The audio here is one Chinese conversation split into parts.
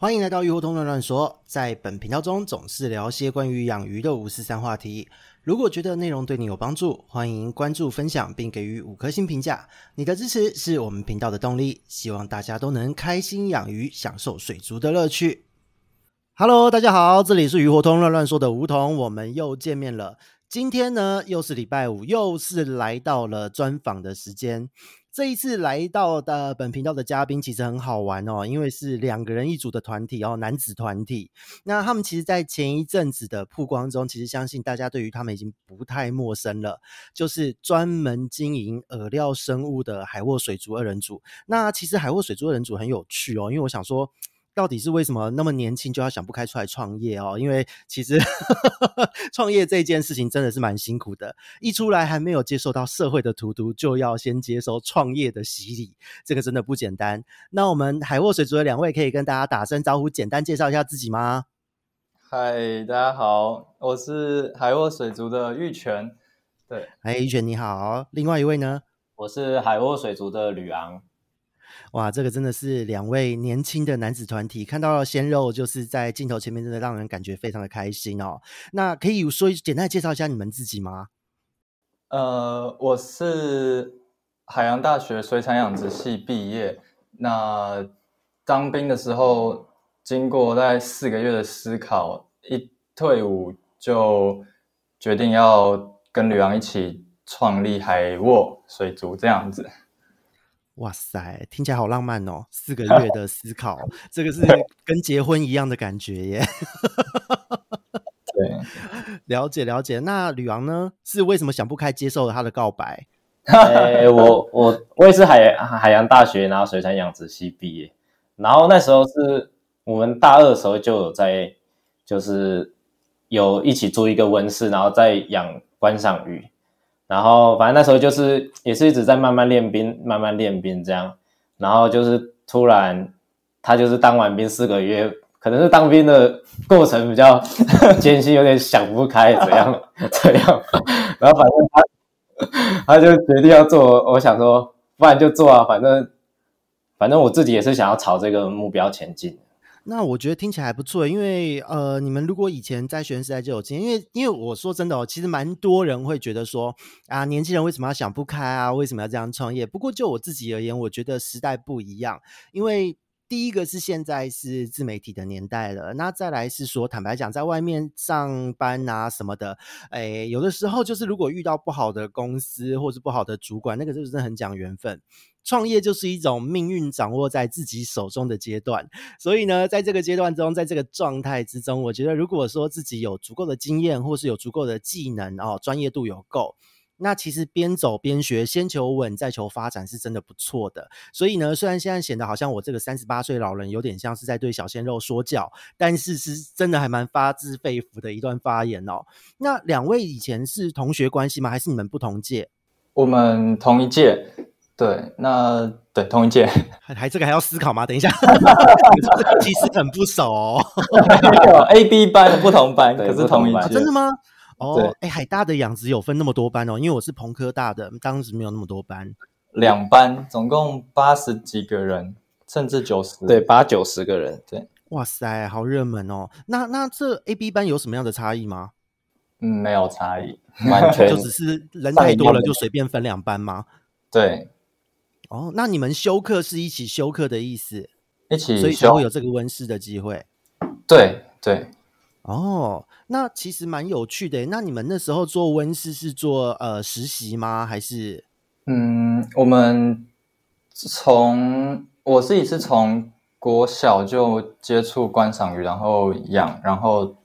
欢迎来到鱼活通乱乱说，在本频道中总是聊些关于养鱼的五四三话题。如果觉得内容对你有帮助，欢迎关注、分享并给予五颗星评价。你的支持是我们频道的动力。希望大家都能开心养鱼，享受水族的乐趣。Hello，大家好，这里是鱼活通乱乱说的梧桐，我们又见面了。今天呢，又是礼拜五，又是来到了专访的时间。这一次来到的本频道的嘉宾其实很好玩哦，因为是两个人一组的团体哦，男子团体。那他们其实，在前一阵子的曝光中，其实相信大家对于他们已经不太陌生了，就是专门经营饵料生物的海沃水族二人组。那其实海沃水族二人组很有趣哦，因为我想说。到底是为什么那么年轻就要想不开出来创业哦？因为其实 创业这件事情真的是蛮辛苦的，一出来还没有接受到社会的荼毒，就要先接受创业的洗礼，这个真的不简单。那我们海沃水族的两位可以跟大家打声招呼，简单介绍一下自己吗？嗨，大家好，我是海沃水族的玉泉。对，哎，玉泉你好。另外一位呢？我是海沃水族的吕昂。哇，这个真的是两位年轻的男子团体，看到了鲜肉，就是在镜头前面，真的让人感觉非常的开心哦。那可以说简单介绍一下你们自己吗？呃，我是海洋大学水产养殖系毕业。那当兵的时候，经过大概四个月的思考，一退伍就决定要跟吕昂一起创立海沃水族这样子。哇塞，听起来好浪漫哦！四个 月的思考，这个是跟结婚一样的感觉耶。对，了解了解。那吕昂呢？是为什么想不开接受了他的告白？欸、我我我也是海海洋大学，然后水产养殖系毕业，然后那时候是我们大二的时候就有在，就是有一起租一个温室，然后在养观赏鱼。然后，反正那时候就是也是一直在慢慢练兵，慢慢练兵这样。然后就是突然，他就是当完兵四个月，可能是当兵的过程比较 艰辛，有点想不开，怎样怎样。然后反正他他就决定要做，我想说，不然就做啊，反正反正我自己也是想要朝这个目标前进。那我觉得听起来还不错，因为呃，你们如果以前在学生时代就有经验，因为因为我说真的哦，其实蛮多人会觉得说啊，年轻人为什么要想不开啊？为什么要这样创业？不过就我自己而言，我觉得时代不一样，因为第一个是现在是自媒体的年代了，那再来是说，坦白讲，在外面上班啊什么的，哎，有的时候就是如果遇到不好的公司或是不好的主管，那个就是很讲缘分。创业就是一种命运掌握在自己手中的阶段，所以呢，在这个阶段中，在这个状态之中，我觉得如果说自己有足够的经验，或是有足够的技能，哦，专业度有够，那其实边走边学，先求稳再求发展，是真的不错的。所以呢，虽然现在显得好像我这个三十八岁老人有点像是在对小鲜肉说教，但是是真的还蛮发自肺腑的一段发言哦。那两位以前是同学关系吗？还是你们不同届？我们同一届。对，那对同一届，还还这个还要思考吗？等一下，其实很不熟哦。A、B 班不同班，可是同一届。真的吗？哦，哎，海大的养殖有分那么多班哦，因为我是朋科大的，当时没有那么多班。两班，总共八十几个人，甚至九十，对，八九十个人。对，哇塞，好热门哦。那那这 A、B 班有什么样的差异吗？嗯，没有差异，完全就只是人太多了，就随便分两班吗？对。哦，那你们休课是一起休课的意思，一起修，所以才会有这个温室的机会。对对，哦，那其实蛮有趣的。那你们那时候做温室是做呃实习吗？还是？嗯，我们从我自己是从国小就接触观赏鱼，然后养，然后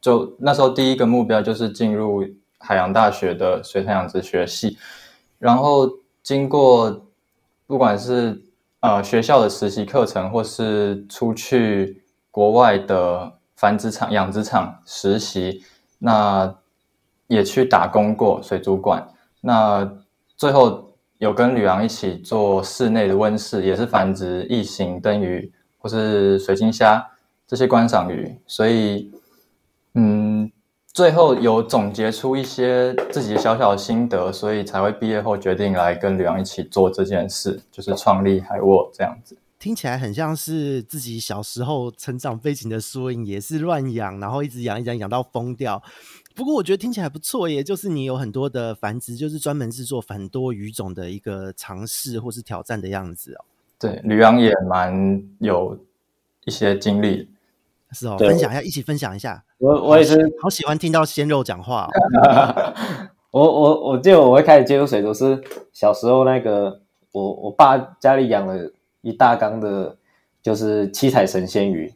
就那时候第一个目标就是进入海洋大学的水产养殖学系，然后经过。不管是呃学校的实习课程，或是出去国外的繁殖场、养殖场实习，那也去打工过水族馆。那最后有跟吕昂一起做室内的温室，也是繁殖异形灯鱼或是水晶虾这些观赏鱼。所以，嗯。最后有总结出一些自己小小的心得，所以才会毕业后决定来跟吕昂一起做这件事，就是创立海沃这样子。听起来很像是自己小时候成长背景的缩影，也是乱养，然后一直养一养养到疯掉。不过我觉得听起来不错耶，就是你有很多的繁殖，就是专门是做很多鱼种的一个尝试或是挑战的样子哦。对，旅养也蛮有一些经历，是哦，分享一下，一起分享一下。我我也是好，好喜欢听到鲜肉讲话哦。我我我记得我会开始接触水族是小时候那个，我我爸家里养了一大缸的，就是七彩神仙鱼，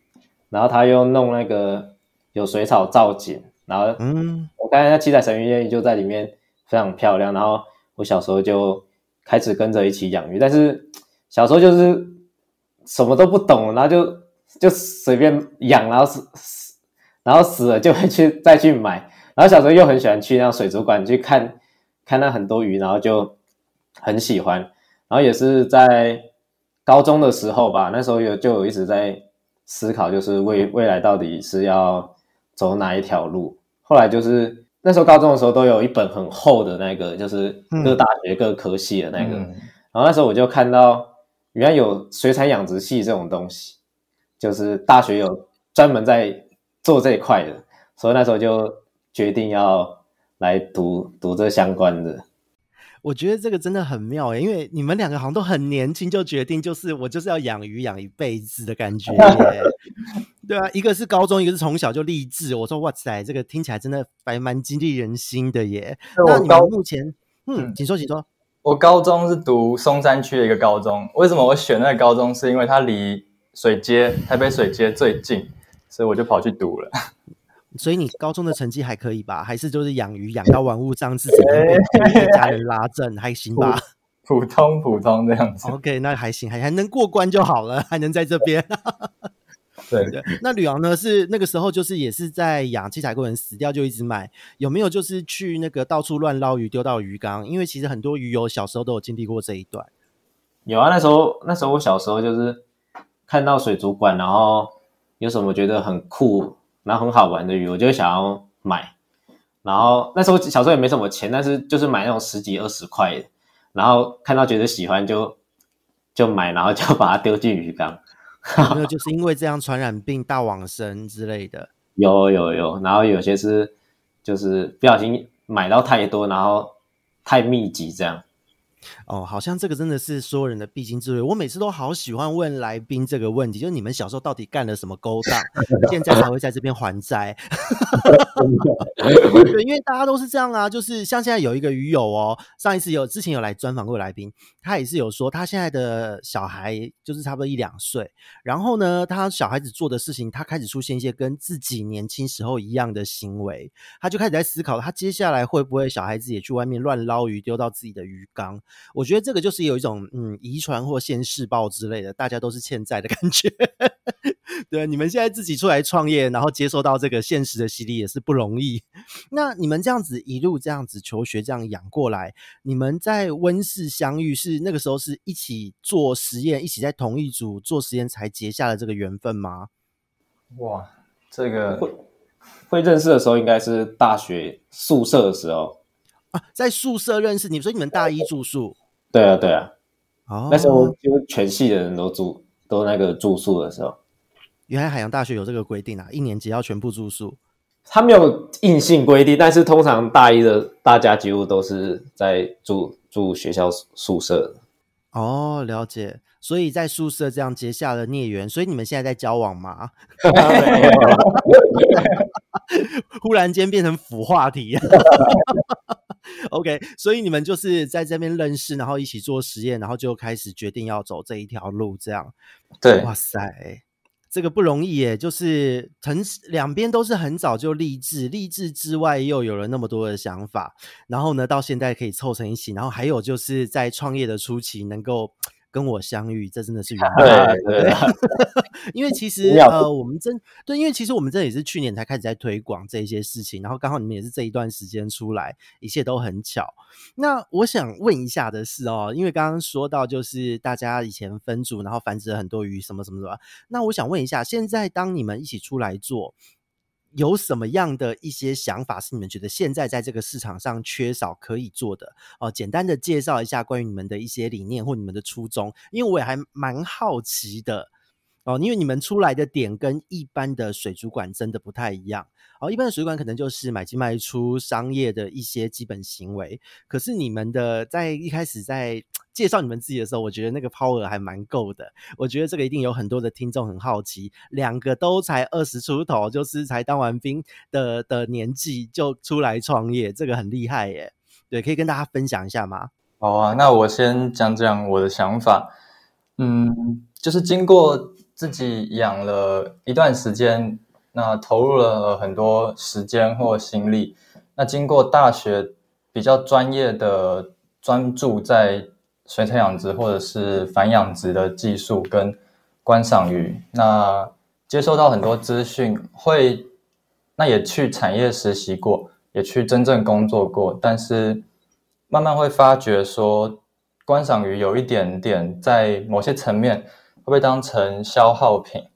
然后他又弄那个有水草造景。然后，嗯，我刚才那七彩神仙鱼就在里面，非常漂亮。然后我小时候就开始跟着一起养鱼，但是小时候就是什么都不懂，然后就就随便养，然后死死，然后死了就会去再去买。然后小时候又很喜欢去那水族馆去看，看那很多鱼，然后就很喜欢。然后也是在高中的时候吧，那时候有就有一直在思考，就是未未来到底是要走哪一条路。后来就是那时候高中的时候，都有一本很厚的那个，就是各大学各科系的那个。嗯、然后那时候我就看到，原来有水产养殖系这种东西，就是大学有专门在做这一块的，所以那时候就决定要来读读这相关的。我觉得这个真的很妙耶，因为你们两个好像都很年轻就决定，就是我就是要养鱼养一辈子的感觉耶。对啊，一个是高中，一个是从小就立志。我说哇塞，这个听起来真的还蛮激励人心的耶。那你们目前，嗯，请说，请说。我高中是读松山区的一个高中，为什么我选那个高中？是因为它离水街台北水街最近，所以我就跑去读了。所以你高中的成绩还可以吧？还是就是养鱼养到玩物丧志，自己被家人拉正，还行吧？普通普通这样子。OK，那还行，还还能过关就好了，还能在这边。对 对。那吕昂呢？是那个时候就是也是在养七彩鲑，死掉就一直买。有没有就是去那个到处乱捞鱼，丢到鱼缸？因为其实很多鱼友小时候都有经历过这一段。有啊，那时候那时候我小时候就是看到水族馆，然后有什么觉得很酷。然后很好玩的鱼，我就想要买。然后那时候小时候也没什么钱，但是就是买那种十几二十块的。然后看到觉得喜欢就就买，然后就把它丢进鱼缸。有没有就是因为这样传染病大往生之类的？有有有。然后有些是就是不小心买到太多，然后太密集这样。哦，好像这个真的是所有人的必经之路。我每次都好喜欢问来宾这个问题，就是你们小时候到底干了什么勾当，现在才会在这边还债？对，因为大家都是这样啊，就是像现在有一个鱼友哦，上一次有之前有来专访过来宾，他也是有说他现在的小孩就是差不多一两岁，然后呢，他小孩子做的事情，他开始出现一些跟自己年轻时候一样的行为，他就开始在思考，他接下来会不会小孩子也去外面乱捞鱼，丢到自己的鱼缸？我觉得这个就是有一种嗯遗传或现世报之类的，大家都是欠债的感觉。对，你们现在自己出来创业，然后接受到这个现实的洗礼也是不容易。那你们这样子一路这样子求学，这样养过来，你们在温室相遇是那个时候是一起做实验，一起在同一组做实验才结下了这个缘分吗？哇，这个会会认识的时候应该是大学宿舍的时候。啊，在宿舍认识你，所以你们大一住宿？对啊，对啊。哦，那时候就全系的人都住，都那个住宿的时候。原来海洋大学有这个规定啊，一年级要全部住宿。他没有硬性规定，但是通常大一的大家几乎都是在住住学校宿舍。哦，了解。所以在宿舍这样结下了孽缘，所以你们现在在交往吗？忽然间变成腐话题。OK，所以你们就是在这边认识，然后一起做实验，然后就开始决定要走这一条路，这样。对，哇塞，这个不容易耶！就是很两边都是很早就立志，立志之外又有了那么多的想法，然后呢，到现在可以凑成一起，然后还有就是在创业的初期能够。跟我相遇，这真的是缘分。对对，因为其实呃，我们真对，因为其实我们这也是去年才开始在推广这些事情，然后刚好你们也是这一段时间出来，一切都很巧。那我想问一下的是哦，因为刚刚说到就是大家以前分组，然后繁殖了很多鱼，什么什么什么。那我想问一下，现在当你们一起出来做，有什么样的一些想法是你们觉得现在在这个市场上缺少可以做的？哦，简单的介绍一下关于你们的一些理念或你们的初衷，因为我也还蛮好奇的哦，因为你们出来的点跟一般的水族馆真的不太一样。哦，一般的水族馆可能就是买进卖出商业的一些基本行为，可是你们的在一开始在 介绍你们自己的时候，我觉得那个 power 还蛮够的。我觉得这个一定有很多的听众很好奇，两个都才二十出头，就是才当完兵的的年纪就出来创业，这个很厉害耶。对，可以跟大家分享一下吗？好啊，那我先讲讲我的想法。嗯，就是经过自己养了一段时间。那投入了很多时间或心力。那经过大学比较专业的专注在水产养殖或者是繁养殖的技术跟观赏鱼，那接收到很多资讯，会那也去产业实习过，也去真正工作过，但是慢慢会发觉说，观赏鱼有一点点在某些层面会被当成消耗品。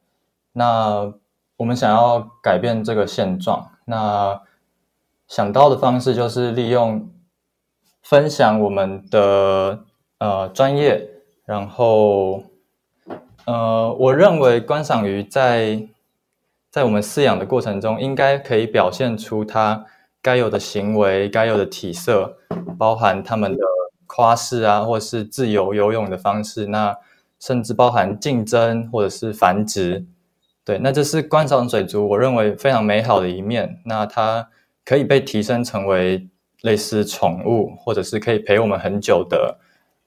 那我们想要改变这个现状，那想到的方式就是利用分享我们的呃专业，然后呃，我认为观赏鱼在在我们饲养的过程中，应该可以表现出它该有的行为、该有的体色，包含它们的跨式啊，或是自由游泳的方式，那甚至包含竞争或者是繁殖。对，那这是观赏水族，我认为非常美好的一面。那它可以被提升成为类似宠物，或者是可以陪我们很久的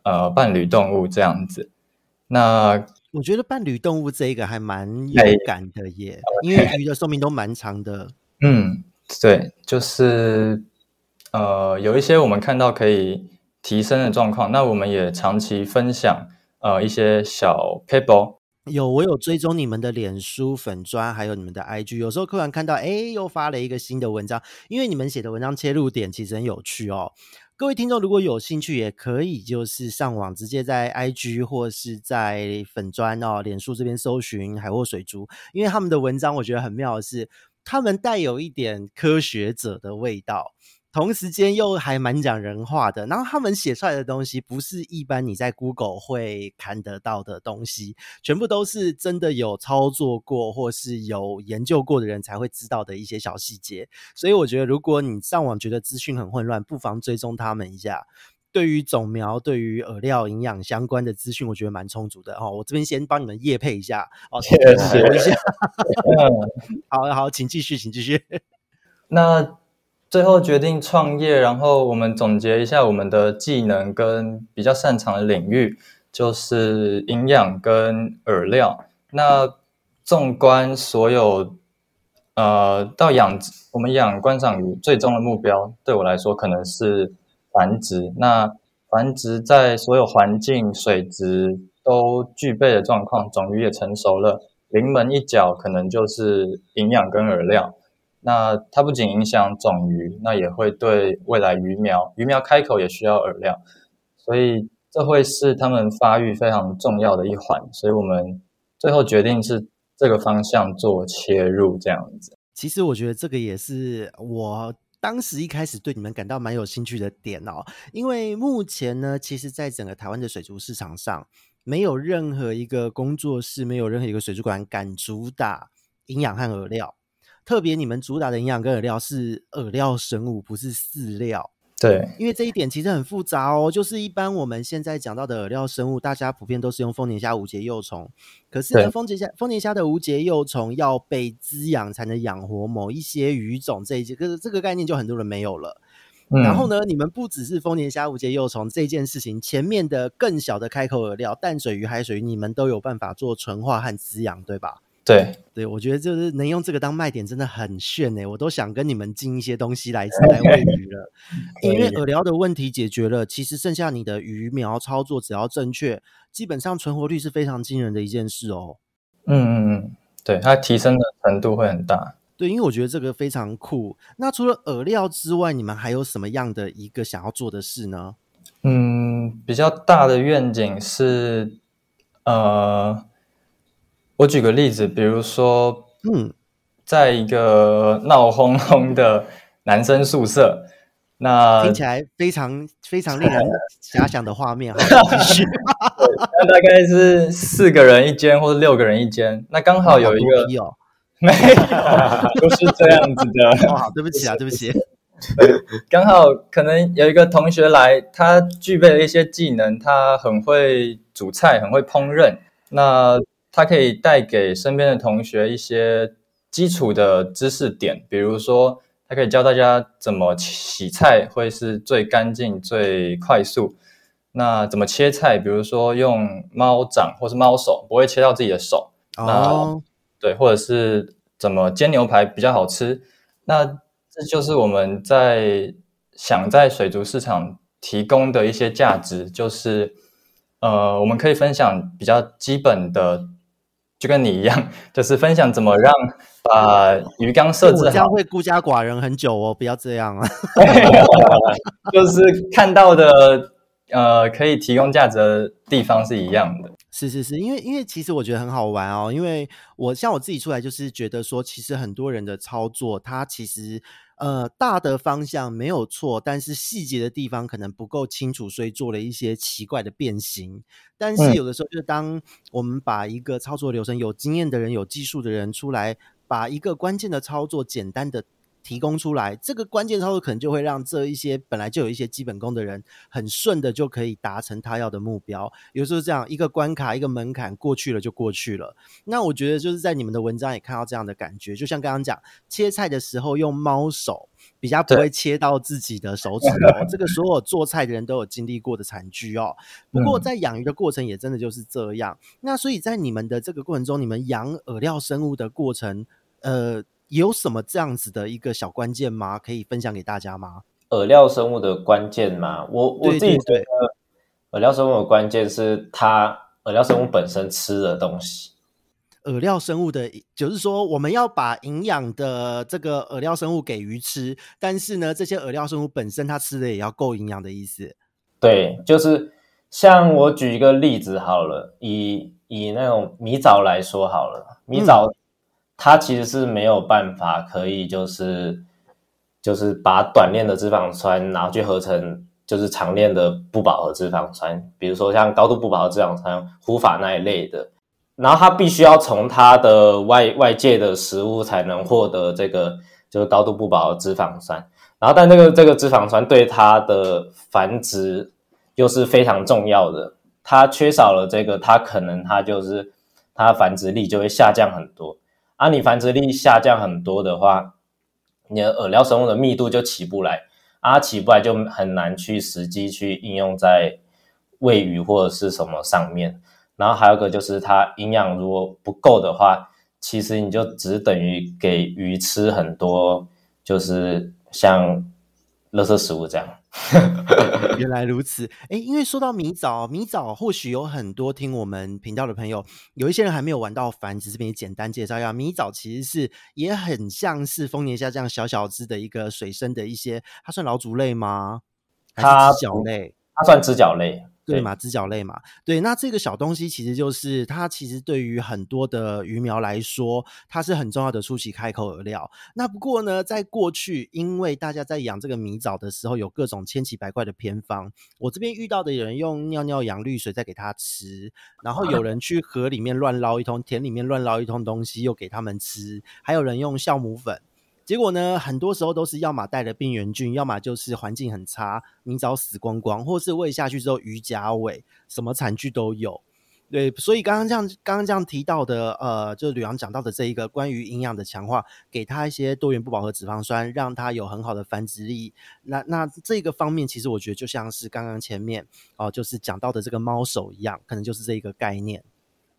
呃伴侣动物这样子。那我觉得伴侣动物这一个还蛮有感的耶，因为鱼的寿命都蛮长的。嗯，对，就是呃有一些我们看到可以提升的状况，那我们也长期分享呃一些小 paper。有，我有追踪你们的脸书粉砖，还有你们的 IG。有时候突然看到，哎，又发了一个新的文章，因为你们写的文章切入点其实很有趣哦。各位听众如果有兴趣，也可以就是上网直接在 IG 或是在粉砖哦，脸书这边搜寻海沃水族，因为他们的文章我觉得很妙的是，他们带有一点科学者的味道。同时间又还蛮讲人话的，然后他们写出来的东西不是一般你在 Google 会看得到的东西，全部都是真的有操作过或是有研究过的人才会知道的一些小细节。所以我觉得，如果你上网觉得资讯很混乱，不妨追踪他们一下。对于种苗、对于饵料营养相关的资讯，我觉得蛮充足的哦。我这边先帮你们业配一下哦，谢谢一下。好好，请继续，请继续。那。最后决定创业，然后我们总结一下我们的技能跟比较擅长的领域，就是营养跟饵料。那纵观所有，呃，到养，我们养观赏鱼最终的目标，对我来说可能是繁殖。那繁殖在所有环境、水质都具备的状况，种鱼也成熟了，临门一脚可能就是营养跟饵料。那它不仅影响种鱼，那也会对未来鱼苗，鱼苗开口也需要饵料，所以这会是它们发育非常重要的一环。所以我们最后决定是这个方向做切入，这样子。其实我觉得这个也是我当时一开始对你们感到蛮有兴趣的点哦，因为目前呢，其实在整个台湾的水族市场上，没有任何一个工作室，没有任何一个水族馆敢主打营养和饵料。特别你们主打的营养跟饵料是饵料生物，不是饲料。对，因为这一点其实很复杂哦。就是一般我们现在讲到的饵料生物，大家普遍都是用丰年虾无节幼虫。可是呢，丰年虾丰年虾的无节幼虫要被滋养才能养活某一些鱼种，这一件，可是这个概念就很多人没有了。嗯、然后呢，你们不只是丰年虾无节幼虫这件事情，前面的更小的开口饵料，淡水鱼、海水鱼，你们都有办法做纯化和滋养，对吧？对对，我觉得就是能用这个当卖点，真的很炫哎！我都想跟你们进一些东西来来喂鱼了，因为饵料的问题解决了，其实剩下你的鱼苗操作只要正确，基本上存活率是非常惊人的一件事哦。嗯嗯嗯，对，它提升的程度会很大。对，因为我觉得这个非常酷。那除了饵料之外，你们还有什么样的一个想要做的事呢？嗯，比较大的愿景是，呃。我举个例子，比如说，嗯，在一个闹哄哄的男生宿舍。那听起来非常非常令人 遐想的画面。那大概是四个人一间，或者六个人一间。那刚好有一个，哦、没有，不是这样子的。对不起啊，对不起。刚好可能有一个同学来，他具备了一些技能，他很会煮菜，很会烹饪。那他可以带给身边的同学一些基础的知识点，比如说。它可以教大家怎么洗菜会是最干净、最快速。那怎么切菜？比如说用猫掌或是猫手，不会切到自己的手。哦。那对，或者是怎么煎牛排比较好吃？那这就是我们在想在水族市场提供的一些价值，就是呃，我们可以分享比较基本的。就跟你一样，就是分享怎么让把鱼缸设置好。这样会孤家寡人很久哦，不要这样啊。就是看到的，呃，可以提供价值的地方是一样的。是是是，因为因为其实我觉得很好玩哦，因为我像我自己出来就是觉得说，其实很多人的操作，它其实。呃，大的方向没有错，但是细节的地方可能不够清楚，所以做了一些奇怪的变形。但是有的时候，就当我们把一个操作流程有经验的人、有技术的人出来，把一个关键的操作简单的。提供出来，这个关键操作可能就会让这一些本来就有一些基本功的人很顺的就可以达成他要的目标。有时候这样一个关卡、一个门槛过去了就过去了。那我觉得就是在你们的文章也看到这样的感觉，就像刚刚讲切菜的时候用猫手比较不会切到自己的手指哦。这个所有做菜的人都有经历过的惨剧哦。不过在养鱼的过程也真的就是这样。那所以在你们的这个过程中，你们养饵料生物的过程，呃。有什么这样子的一个小关键吗？可以分享给大家吗？饵料生物的关键吗？我我自己觉得，饵料生物的关键是它饵料生物本身吃的东西。饵料生物的，就是说我们要把营养的这个饵料生物给鱼吃，但是呢，这些饵料生物本身它吃的也要够营养的意思。对，就是像我举一个例子好了，以以那种米藻来说好了，米藻。它其实是没有办法可以就是就是把短链的脂肪酸然后去合成就是长链的不饱和脂肪酸，比如说像高度不饱和脂肪酸、胡法那一类的，然后它必须要从它的外外界的食物才能获得这个就是高度不饱和脂肪酸，然后但这个这个脂肪酸对它的繁殖又是非常重要的，它缺少了这个，它可能它就是它繁殖力就会下降很多。啊，你繁殖力下降很多的话，你的饵料生物的密度就起不来，啊，起不来就很难去实际去应用在喂鱼或者是什么上面。然后还有个就是它营养如果不够的话，其实你就只等于给鱼吃很多，就是像垃圾食物这样。原来如此，哎，因为说到米藻，米藻或许有很多听我们频道的朋友，有一些人还没有玩到繁殖，这边简单介绍一下，米藻其实是也很像是丰年虾这样小小只的一个水生的一些，它算老鼠类吗？还是指脚类？它算直角类。对嘛，指脚类嘛，对，那这个小东西其实就是它，其实对于很多的鱼苗来说，它是很重要的初期开口饵料。那不过呢，在过去，因为大家在养这个米藻的时候，有各种千奇百怪的偏方。我这边遇到的有人用尿尿养绿水再给它吃，然后有人去河里面乱捞一通，田里面乱捞一通东西又给他们吃，还有人用酵母粉。结果呢，很多时候都是要么带了病原菌，要么就是环境很差，明早死光光，或是喂下去之后鱼夹尾，什么惨剧都有。对，所以刚刚这样，刚刚这样提到的，呃，就是吕昂讲到的这一个关于营养的强化，给他一些多元不饱和脂肪酸，让他有很好的繁殖力。那那这个方面，其实我觉得就像是刚刚前面哦、就是讲到的这个猫手一样，可能就是这一个概念。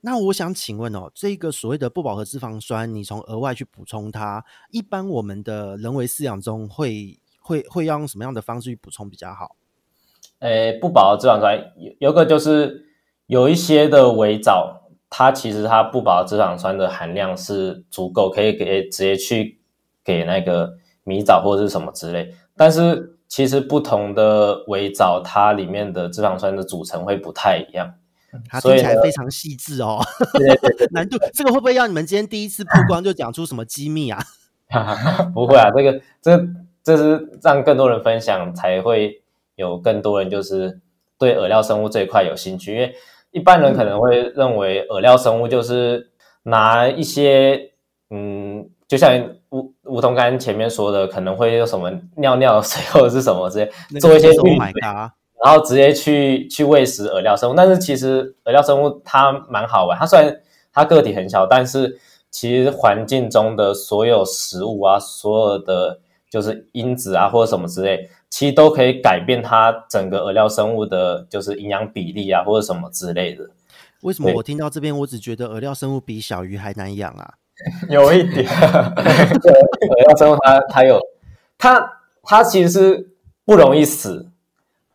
那我想请问哦，这个所谓的不饱和脂肪酸，你从额外去补充它，一般我们的人为饲养中会会会要用什么样的方式去补充比较好？诶，不饱和脂肪酸有有个就是有一些的微藻，它其实它不饱和脂肪酸的含量是足够，可以给直接去给那个米藻或者是什么之类。但是其实不同的微藻，它里面的脂肪酸的组成会不太一样。它听起来非常细致哦。对对对对 难度这个会不会让你们今天第一次曝光就讲出什么机密啊？不会啊，这个这这是让更多人分享，才会有更多人就是对饵料生物这一块有兴趣。因为一般人可能会认为饵料生物就是拿一些嗯，就像梧梧桐刚前面说的，可能会有什么尿尿水或者是什么之类，做一些滤水，然后直接去去喂食饵料生物。但是其实饵料生物它蛮好玩，它虽然它个体很小，但是。其实环境中的所有食物啊，所有的就是因子啊，或者什么之类，其实都可以改变它整个饵料生物的，就是营养比例啊，或者什么之类的。为什么我听到这边，我只觉得饵料生物比小鱼还难养啊？有一点，饵料生物它它有它它其实是不容易死，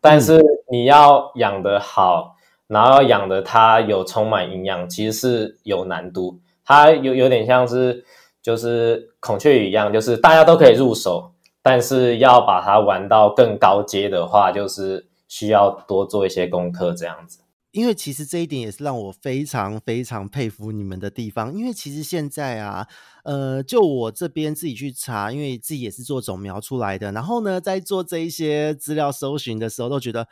但是你要养得好，然后要养得它有充满营养，其实是有难度。它有有点像是就是孔雀鱼一样，就是大家都可以入手，但是要把它玩到更高阶的话，就是需要多做一些功课这样子。因为其实这一点也是让我非常非常佩服你们的地方。因为其实现在啊，呃，就我这边自己去查，因为自己也是做种苗出来的，然后呢，在做这一些资料搜寻的时候，都觉得。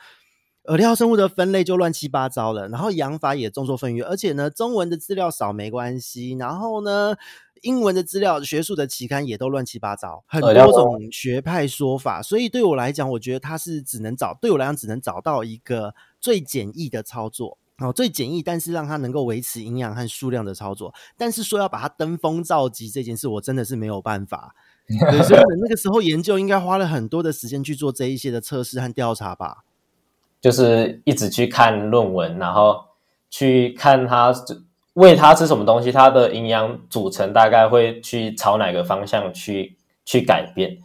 饵料生物的分类就乱七八糟了，然后养法也众说纷纭，而且呢，中文的资料少没关系，然后呢，英文的资料、学术的期刊也都乱七八糟，很多种学派说法，所以对我来讲，我觉得它是只能找，对我来讲只能找到一个最简易的操作，哦，最简易，但是让它能够维持营养和数量的操作，但是说要把它登峰造极这件事，我真的是没有办法，所以那个时候研究应该花了很多的时间去做这一些的测试和调查吧。就是一直去看论文，然后去看它喂它吃什么东西，它的营养组成大概会去朝哪个方向去去改变。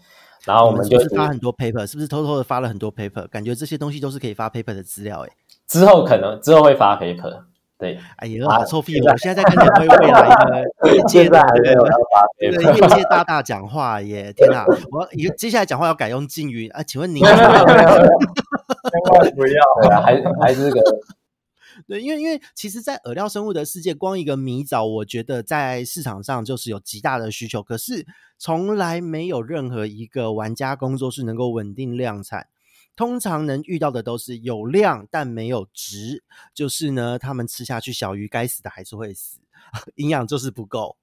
然后我们就是发很多 paper，是不是偷偷的发了很多 paper？感觉这些东西都是可以发 paper 的资料诶。之后可能之后会发 paper，对。哎呀，好臭屁！我现在在跟两位未来的业界的对业界大大讲话耶！天哪，我接下来讲话要改用敬语啊？请问您？千万不要，对啊，还还是个 对，因为因为其实，在饵料生物的世界，光一个米藻，我觉得在市场上就是有极大的需求，可是从来没有任何一个玩家工作室能够稳定量产。通常能遇到的都是有量但没有值，就是呢，他们吃下去小鱼该死的还是会死，营养就是不够。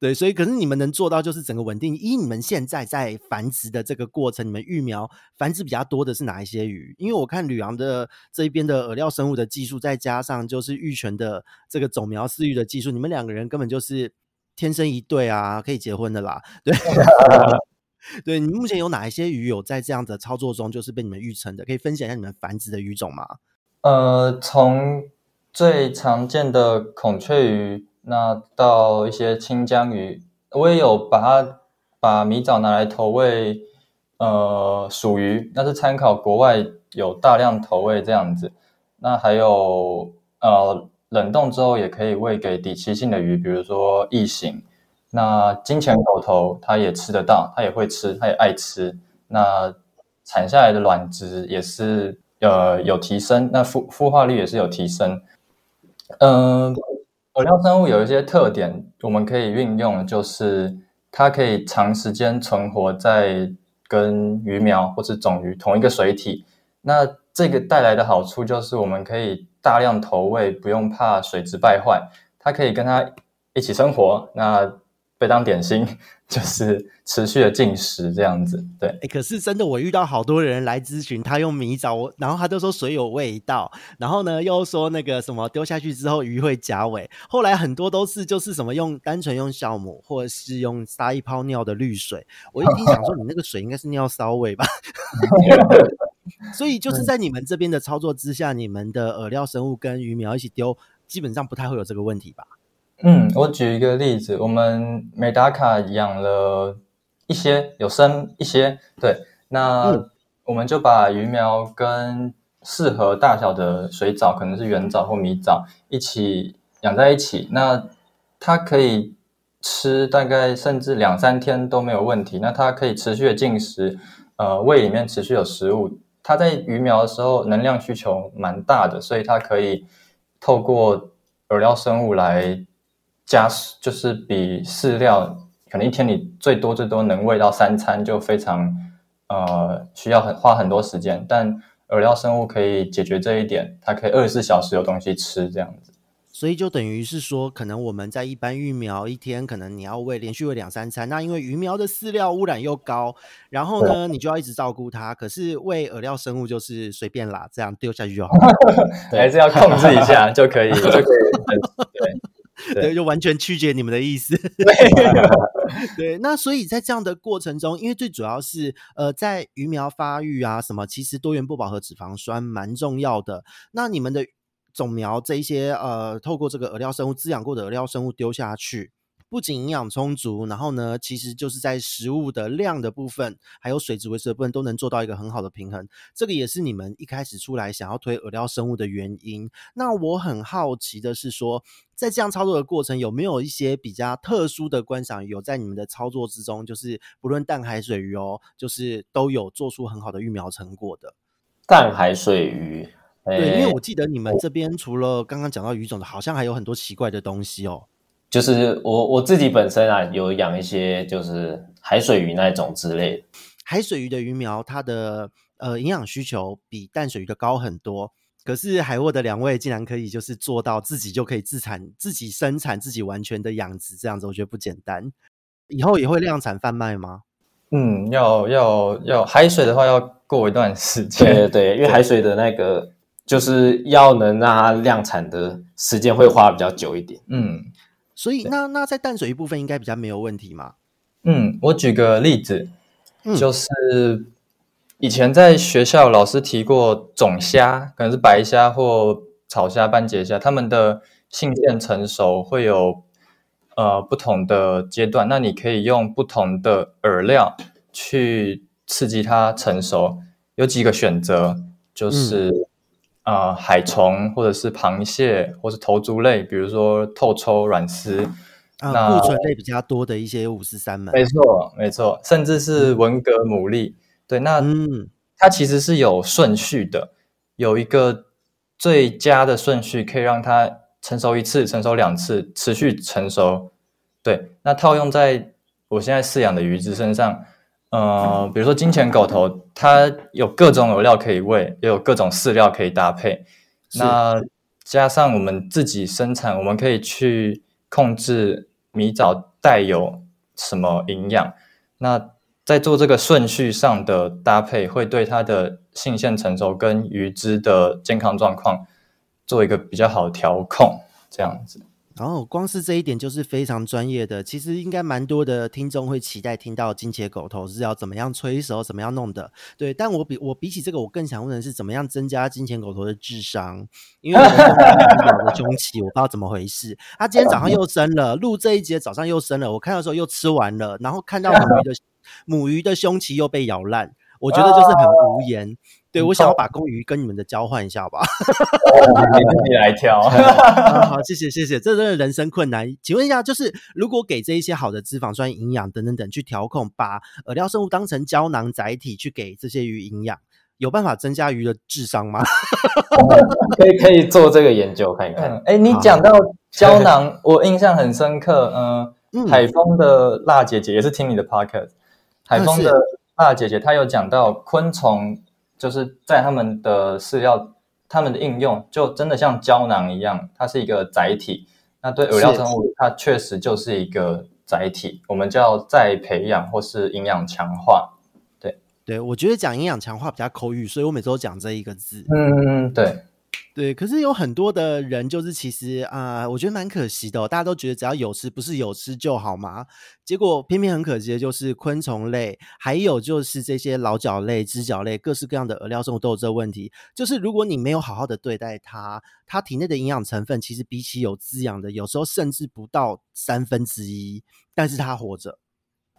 对，所以可是你们能做到就是整个稳定。以你们现在在繁殖的这个过程，你们育苗繁殖比较多的是哪一些鱼？因为我看吕昂的这一边的饵料生物的技术，再加上就是育泉的这个种苗饲育的技术，你们两个人根本就是天生一对啊，可以结婚的啦。对，对，你目前有哪一些鱼有在这样的操作中就是被你们育成的？可以分享一下你们繁殖的鱼种吗？呃，从最常见的孔雀鱼。那到一些清江鱼，我也有把它把迷藻拿来投喂，呃，鼠鱼，那是参考国外有大量投喂这样子。那还有呃，冷冻之后也可以喂给底栖性的鱼，比如说异形。那金钱狗头它也吃得到，它也会吃，它也爱吃。那产下来的卵子也是呃有提升，那孵孵化率也是有提升，嗯、饵料生物有一些特点，我们可以运用，就是它可以长时间存活在跟鱼苗或是种鱼同一个水体。那这个带来的好处就是，我们可以大量投喂，不用怕水质败坏，它可以跟它一起生活。那被当点心，就是持续的进食这样子，对。哎，可是真的，我遇到好多人来咨询，他用迷藻，然后他就说水有味道，然后呢又说那个什么丢下去之后鱼会夹尾，后来很多都是就是什么用单纯用酵母，或者是用撒一泡尿的滤水。我一听想说，你那个水应该是尿骚味吧？所以就是在你们这边的操作之下，你们的饵料生物跟鱼苗一起丢，基本上不太会有这个问题吧？嗯，我举一个例子，我们美达卡养了一些，有生一些，对，那我们就把鱼苗跟适合大小的水藻，可能是圆藻或米藻，一起养在一起。那它可以吃大概甚至两三天都没有问题。那它可以持续的进食，呃，胃里面持续有食物。它在鱼苗的时候能量需求蛮大的，所以它可以。透过饵料生物来加，就是比饲料可能一天你最多最多能喂到三餐，就非常呃需要很花很多时间。但饵料生物可以解决这一点，它可以二十四小时有东西吃，这样子。所以就等于是说，可能我们在一般育苗一天，可能你要喂连续喂两三餐。那因为鱼苗的饲料污染又高，然后呢，你就要一直照顾它。可是喂饵料生物就是随便啦，这样丢下去就好了。还是要控制一下就可以，就可以。对，对，对，就完全曲解你们的意思。对，那所以在这样的过程中，因为最主要是呃，在鱼苗发育啊什么，其实多元不饱和脂肪酸蛮重要的。那你们的。种苗这一些呃，透过这个饵料生物滋养过的饵料生物丢下去，不仅营养充足，然后呢，其实就是在食物的量的部分，还有水质维持的部分，都能做到一个很好的平衡。这个也是你们一开始出来想要推饵料生物的原因。那我很好奇的是说，在这样操作的过程，有没有一些比较特殊的观赏鱼有在你们的操作之中，就是不论淡海水鱼哦，就是都有做出很好的育苗成果的淡海水鱼。对，因为我记得你们这边除了刚刚讲到鱼种的，好像还有很多奇怪的东西哦。就是我我自己本身啊，有养一些就是海水鱼那一种之类的。海水鱼的鱼苗，它的呃营养需求比淡水鱼的高很多。可是海沃的两位竟然可以就是做到自己就可以自产、自己生产、自己完全的养殖，这样子我觉得不简单。以后也会量产贩卖吗？嗯，要要要海水的话，要过一段时间。对对对，因为海水的那个。就是要能让它量产的时间会花比较久一点，嗯，所以那那在淡水一部分应该比较没有问题嘛？嗯，我举个例子，就是以前在学校老师提过种虾，可能是白虾或草虾、斑节虾，它们的性腺成熟会有呃不同的阶段，那你可以用不同的饵料去刺激它成熟，有几个选择，就是。嗯啊、呃，海虫或者是螃蟹，或是头足类，比如说透抽、软丝，啊，固醇类比较多的一些五十三门，没错，没错，甚至是文蛤、牡蛎，对，那嗯，它其实是有顺序的，有一个最佳的顺序，可以让它成熟一次、成熟两次、持续成熟，对，那套用在我现在饲养的鱼只身上。呃，比如说金钱狗头，它有各种饵料可以喂，也有各种饲料可以搭配。那加上我们自己生产，我们可以去控制米藻带有什么营养。那在做这个顺序上的搭配，会对它的性腺成熟跟鱼只的健康状况做一个比较好的调控，这样子。然后光是这一点就是非常专业的，其实应该蛮多的听众会期待听到金钱狗头是要怎么样催熟，怎么样弄的。对，但我比我比起这个，我更想问的是怎么样增加金钱狗头的智商，因为我的胸器我不知道怎么回事。他今天早上又生了，录这一节早上又生了，我看到时候又吃完了，然后看到母鱼的 母鱼的胸鳍又被咬烂，我觉得就是很无言。对，我想要把公鱼跟你们的交换一下吧。你自己来挑。好，好，谢谢，谢谢。这真的人生困难。请问一下，就是如果给这一些好的脂肪酸、营养等等等去调控，把饵料生物当成胶囊载体去给这些鱼营养，有办法增加鱼的智商吗？可以，可以做这个研究看一看。哎、嗯，你讲到胶囊，我印象很深刻。呃、嗯，海风的辣姐姐也是听你的 podcast。海风的辣姐姐她有讲到昆虫。就是在他们的饲料，他们的应用就真的像胶囊一样，它是一个载体。那对饵料生物，它确实就是一个载体，我们叫再培养或是营养强化。对，对我觉得讲营养强化比较口语，所以我每周都讲这一个字。嗯嗯，对。对，可是有很多的人就是其实啊、我觉得蛮可惜的、哦。大家都觉得只要有吃，不是有吃就好吗？结果偏偏很可惜的就是昆虫类，还有就是这些老脚类、只脚类，各式各样的饵料生物都有这个问题。就是如果你没有好好的对待它，它体内的营养成分其实比起有滋养的，有时候甚至不到三分之一，但是它活着。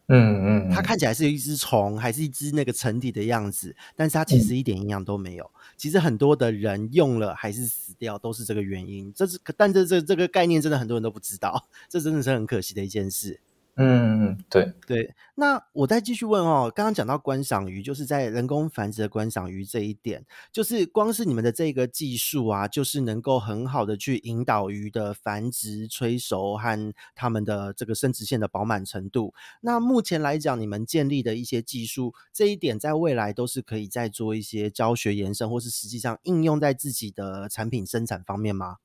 嗯嗯，它看起来是一只虫，还是一只那个成体的样子，但是它其实一点营养都没有。嗯、其实很多的人用了还是死掉，都是这个原因。这是，但这这这个概念真的很多人都不知道，这真的是很可惜的一件事。嗯嗯，对对。那我再继续问哦，刚刚讲到观赏鱼，就是在人工繁殖的观赏鱼这一点，就是光是你们的这个技术啊，就是能够很好的去引导鱼的繁殖、催熟和它们的这个生殖腺的饱满程度。那目前来讲，你们建立的一些技术，这一点在未来都是可以再做一些教学延伸，或是实际上应用在自己的产品生产方面吗？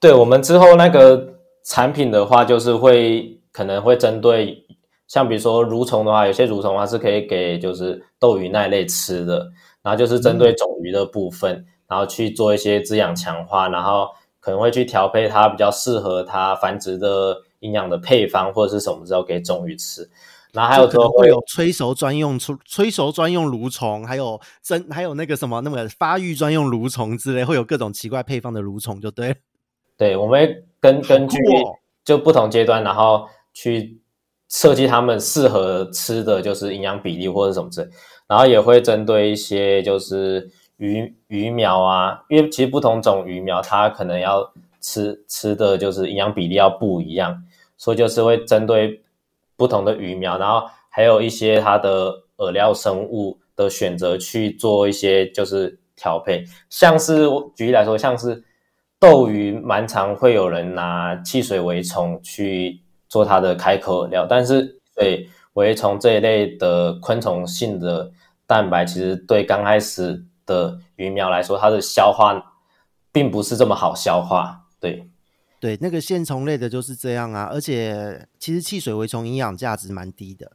对，我们之后那个产品的话，就是会可能会针对。像比如说蠕虫的话，有些蠕虫的话是可以给就是斗鱼那一类吃的，然后就是针对种鱼的部分，嗯、然后去做一些滋养强化，然后可能会去调配它比较适合它繁殖的营养的配方或者是什么时候给种鱼吃。然后还有说会有催熟专用催催熟专用蠕虫，还有真还有那个什么那么发育专用蠕虫之类，会有各种奇怪配方的蠕虫，就对。对，我们会根根据就不同阶段，然后去。设计他们适合吃的就是营养比例或者什么之类，然后也会针对一些就是鱼鱼苗啊，因为其实不同种鱼苗它可能要吃吃的就是营养比例要不一样，所以就是会针对不同的鱼苗，然后还有一些它的饵料生物的选择去做一些就是调配，像是举例来说，像是斗鱼蛮常会有人拿汽水微虫去。做它的开口料，但是对蛔虫这一类的昆虫性的蛋白，其实对刚开始的鱼苗来说，它的消化并不是这么好消化。对，对，那个线虫类的就是这样啊，而且其实汽水蛔虫营养价值蛮低的。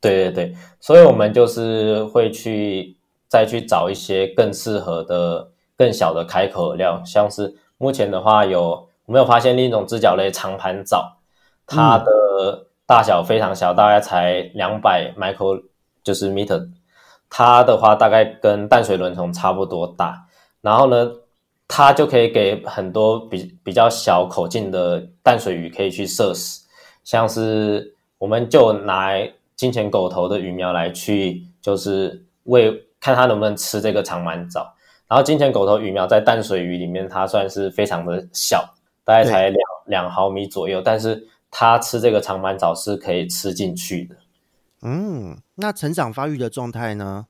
对对对，所以我们就是会去再去找一些更适合的、更小的开口料，像是目前的话有我们有发现另一种直角类长盘藻。它的大小非常小，大概才两百 micro，就是 meter。它的话大概跟淡水轮虫差不多大，然后呢，它就可以给很多比比较小口径的淡水鱼可以去摄食，像是我们就拿金钱狗头的鱼苗来去，就是喂看它能不能吃这个长满藻。然后金钱狗头鱼苗在淡水鱼里面，它算是非常的小，大概才两两毫米左右，但是。它吃这个长满藻是可以吃进去的。嗯，那成长发育的状态呢？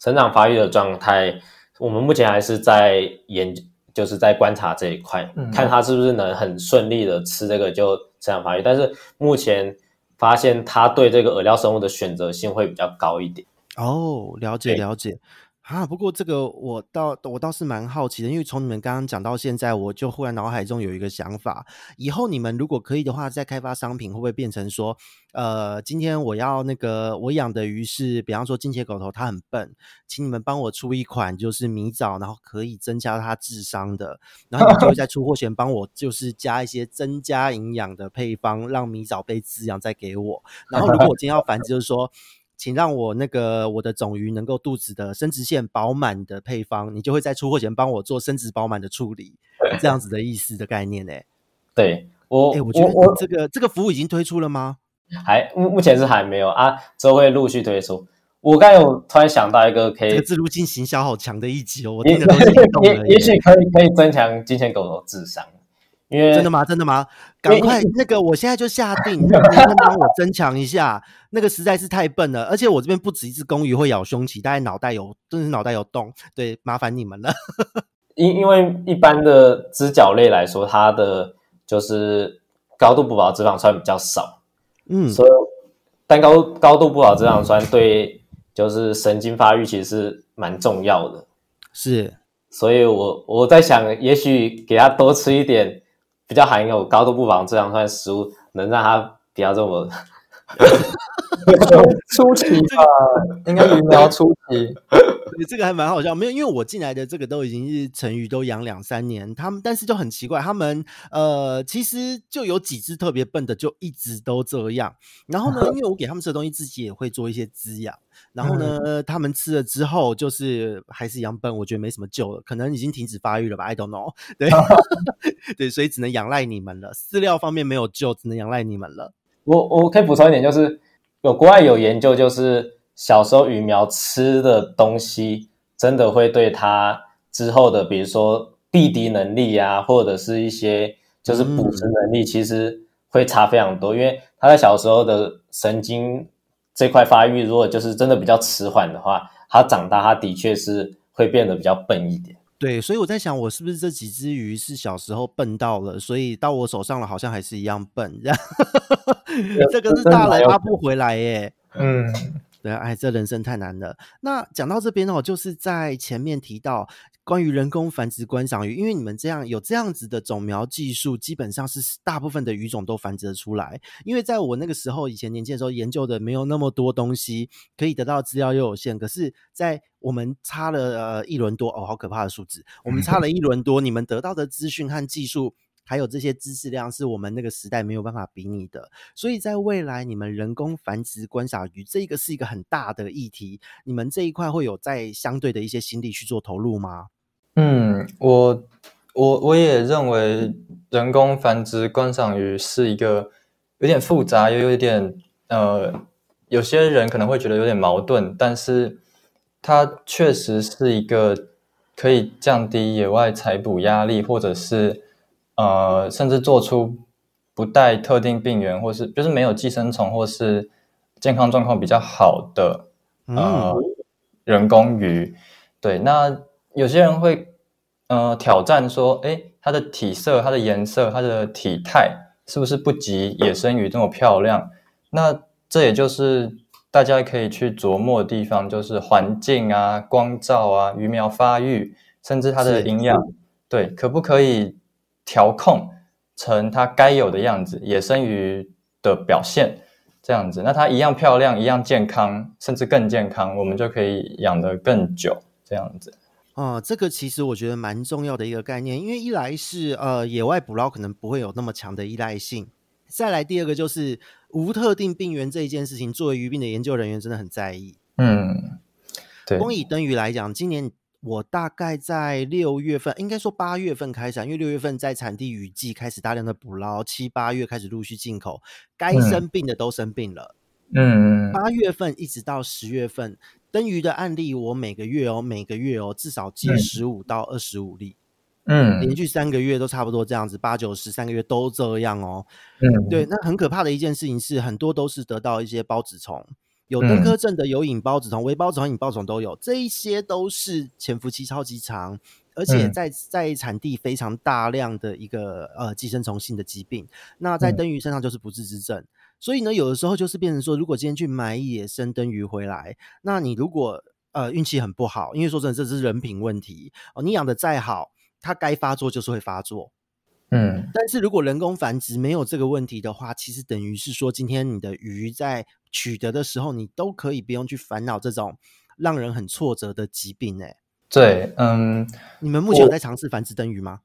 成长发育的状态，我们目前还是在研究，就是在观察这一块，嗯、看它是不是能很顺利的吃这个就成长发育。但是目前发现它对这个饵料生物的选择性会比较高一点。哦，了解了解。啊，不过这个我倒我倒是蛮好奇的，因为从你们刚刚讲到现在，我就忽然脑海中有一个想法：以后你们如果可以的话，再开发商品，会不会变成说，呃，今天我要那个我养的鱼是，比方说金钱狗头，它很笨，请你们帮我出一款就是迷藻，然后可以增加它智商的，然后你就会在出货前帮我就是加一些增加营养的配方，让迷藻被滋养，再给我。然后如果我今天要繁殖，就是说。请让我那个我的种鱼能够肚子的生殖腺饱满的配方，你就会在出货前帮我做生殖饱满的处理，这样子的意思的概念 呢、欸？对我，哎、欸，我觉得我这个这个服务已经推出了吗？还目目前是还没有啊，之后会陆续推出。我刚有突然想到一个可以，这个自入进行销好强的一集哦，我听的都是也也许可以可以增强金钱狗的智商。因为真的吗？真的吗？赶快那个，我现在就下定，你能帮我增强一下？那个实在是太笨了，而且我这边不止一只公鱼会咬胸鳍，大概脑袋有，真是脑袋有洞。对，麻烦你们了。因因为一般的肢脚类来说，它的就是高度不饱和脂肪酸比较少，嗯，所以但高高度不饱和脂肪酸对就是神经发育其实是蛮重要的。是，所以我我在想，也许给它多吃一点。比较含有高度不饱脂肪酸食物，能让它比较这么 初期吧？应该鱼苗初期。这个还蛮好笑，没有，因为我进来的这个都已经是成鱼，都养两三年，他们但是就很奇怪，他们呃其实就有几只特别笨的，就一直都这样。然后呢，因为我给他们吃的东西，自己也会做一些滋养。然后呢，嗯、他们吃了之后，就是还是一样笨，我觉得没什么救了，可能已经停止发育了吧？I don't know。对，对，所以只能仰赖你们了。饲料方面没有救，只能仰赖你们了。我我可以补充一点，就是有国外有研究，就是。小时候鱼苗吃的东西，真的会对它之后的，比如说避敌能力啊，或者是一些就是捕食能力，其实会差非常多，因为它在小时候的神经这块发育，如果就是真的比较迟缓的话，它长大它的确是会变得比较笨一点。对，所以我在想，我是不是这几只鱼是小时候笨到了，所以到我手上了，好像还是一样笨，这样。这个是大人拉不回来耶。嗯，对，哎，这人生太难了。那讲到这边哦，就是在前面提到。关于人工繁殖观赏鱼，因为你们这样有这样子的种苗技术，基本上是大部分的鱼种都繁殖得出来。因为在我那个时候，以前年轻的时候研究的没有那么多东西，可以得到资料又有限。可是，在我们差了呃一轮多哦，好可怕的数字！我们差了 一轮多，你们得到的资讯和技术。还有这些知识量是我们那个时代没有办法比拟的，所以在未来你们人工繁殖观赏鱼这个是一个很大的议题，你们这一块会有在相对的一些心力去做投入吗？嗯，我我我也认为人工繁殖观赏鱼是一个有点复杂又有点呃，有些人可能会觉得有点矛盾，但是它确实是一个可以降低野外采捕压力，或者是。呃，甚至做出不带特定病源，或是就是没有寄生虫，或是健康状况比较好的呃、嗯、人工鱼。对，那有些人会呃挑战说，诶，它的体色、它的颜色、它的体态是不是不及野生鱼这么漂亮？那这也就是大家可以去琢磨的地方，就是环境啊、光照啊、鱼苗发育，甚至它的营养，对，可不可以？调控成它该有的样子，野生鱼的表现这样子，那它一样漂亮，一样健康，甚至更健康，我们就可以养得更久这样子。啊、呃，这个其实我觉得蛮重要的一个概念，因为一来是呃野外捕捞可能不会有那么强的依赖性，再来第二个就是无特定病源这一件事情，作为鱼病的研究人员真的很在意。嗯，对。光以灯鱼来讲，今年。我大概在六月份，应该说八月份开始，因为六月份在产地雨季开始大量的捕捞，七八月开始陆续进口，该生病的都生病了。嗯，八月份一直到十月份，灯鱼的案例，我每个月哦，每个月哦，至少接十五到二十五例。嗯，连续三个月都差不多这样子，八九十三个月都这样哦。嗯，对，那很可怕的一件事情是，很多都是得到一些孢子虫。有登科症的有引孢子虫、微孢子虫、引孢虫都有，这一些都是潜伏期超级长，而且在在产地非常大量的一个呃寄生虫性的疾病。那在灯鱼身上就是不治之症，所以呢，有的时候就是变成说，如果今天去买野生灯鱼回来，那你如果呃运气很不好，因为说真的，这是人品问题哦，你养的再好，它该发作就是会发作。嗯，但是如果人工繁殖没有这个问题的话，其实等于是说，今天你的鱼在取得的时候，你都可以不用去烦恼这种让人很挫折的疾病。哎，对，嗯，你们目前有在尝试繁殖灯鱼吗？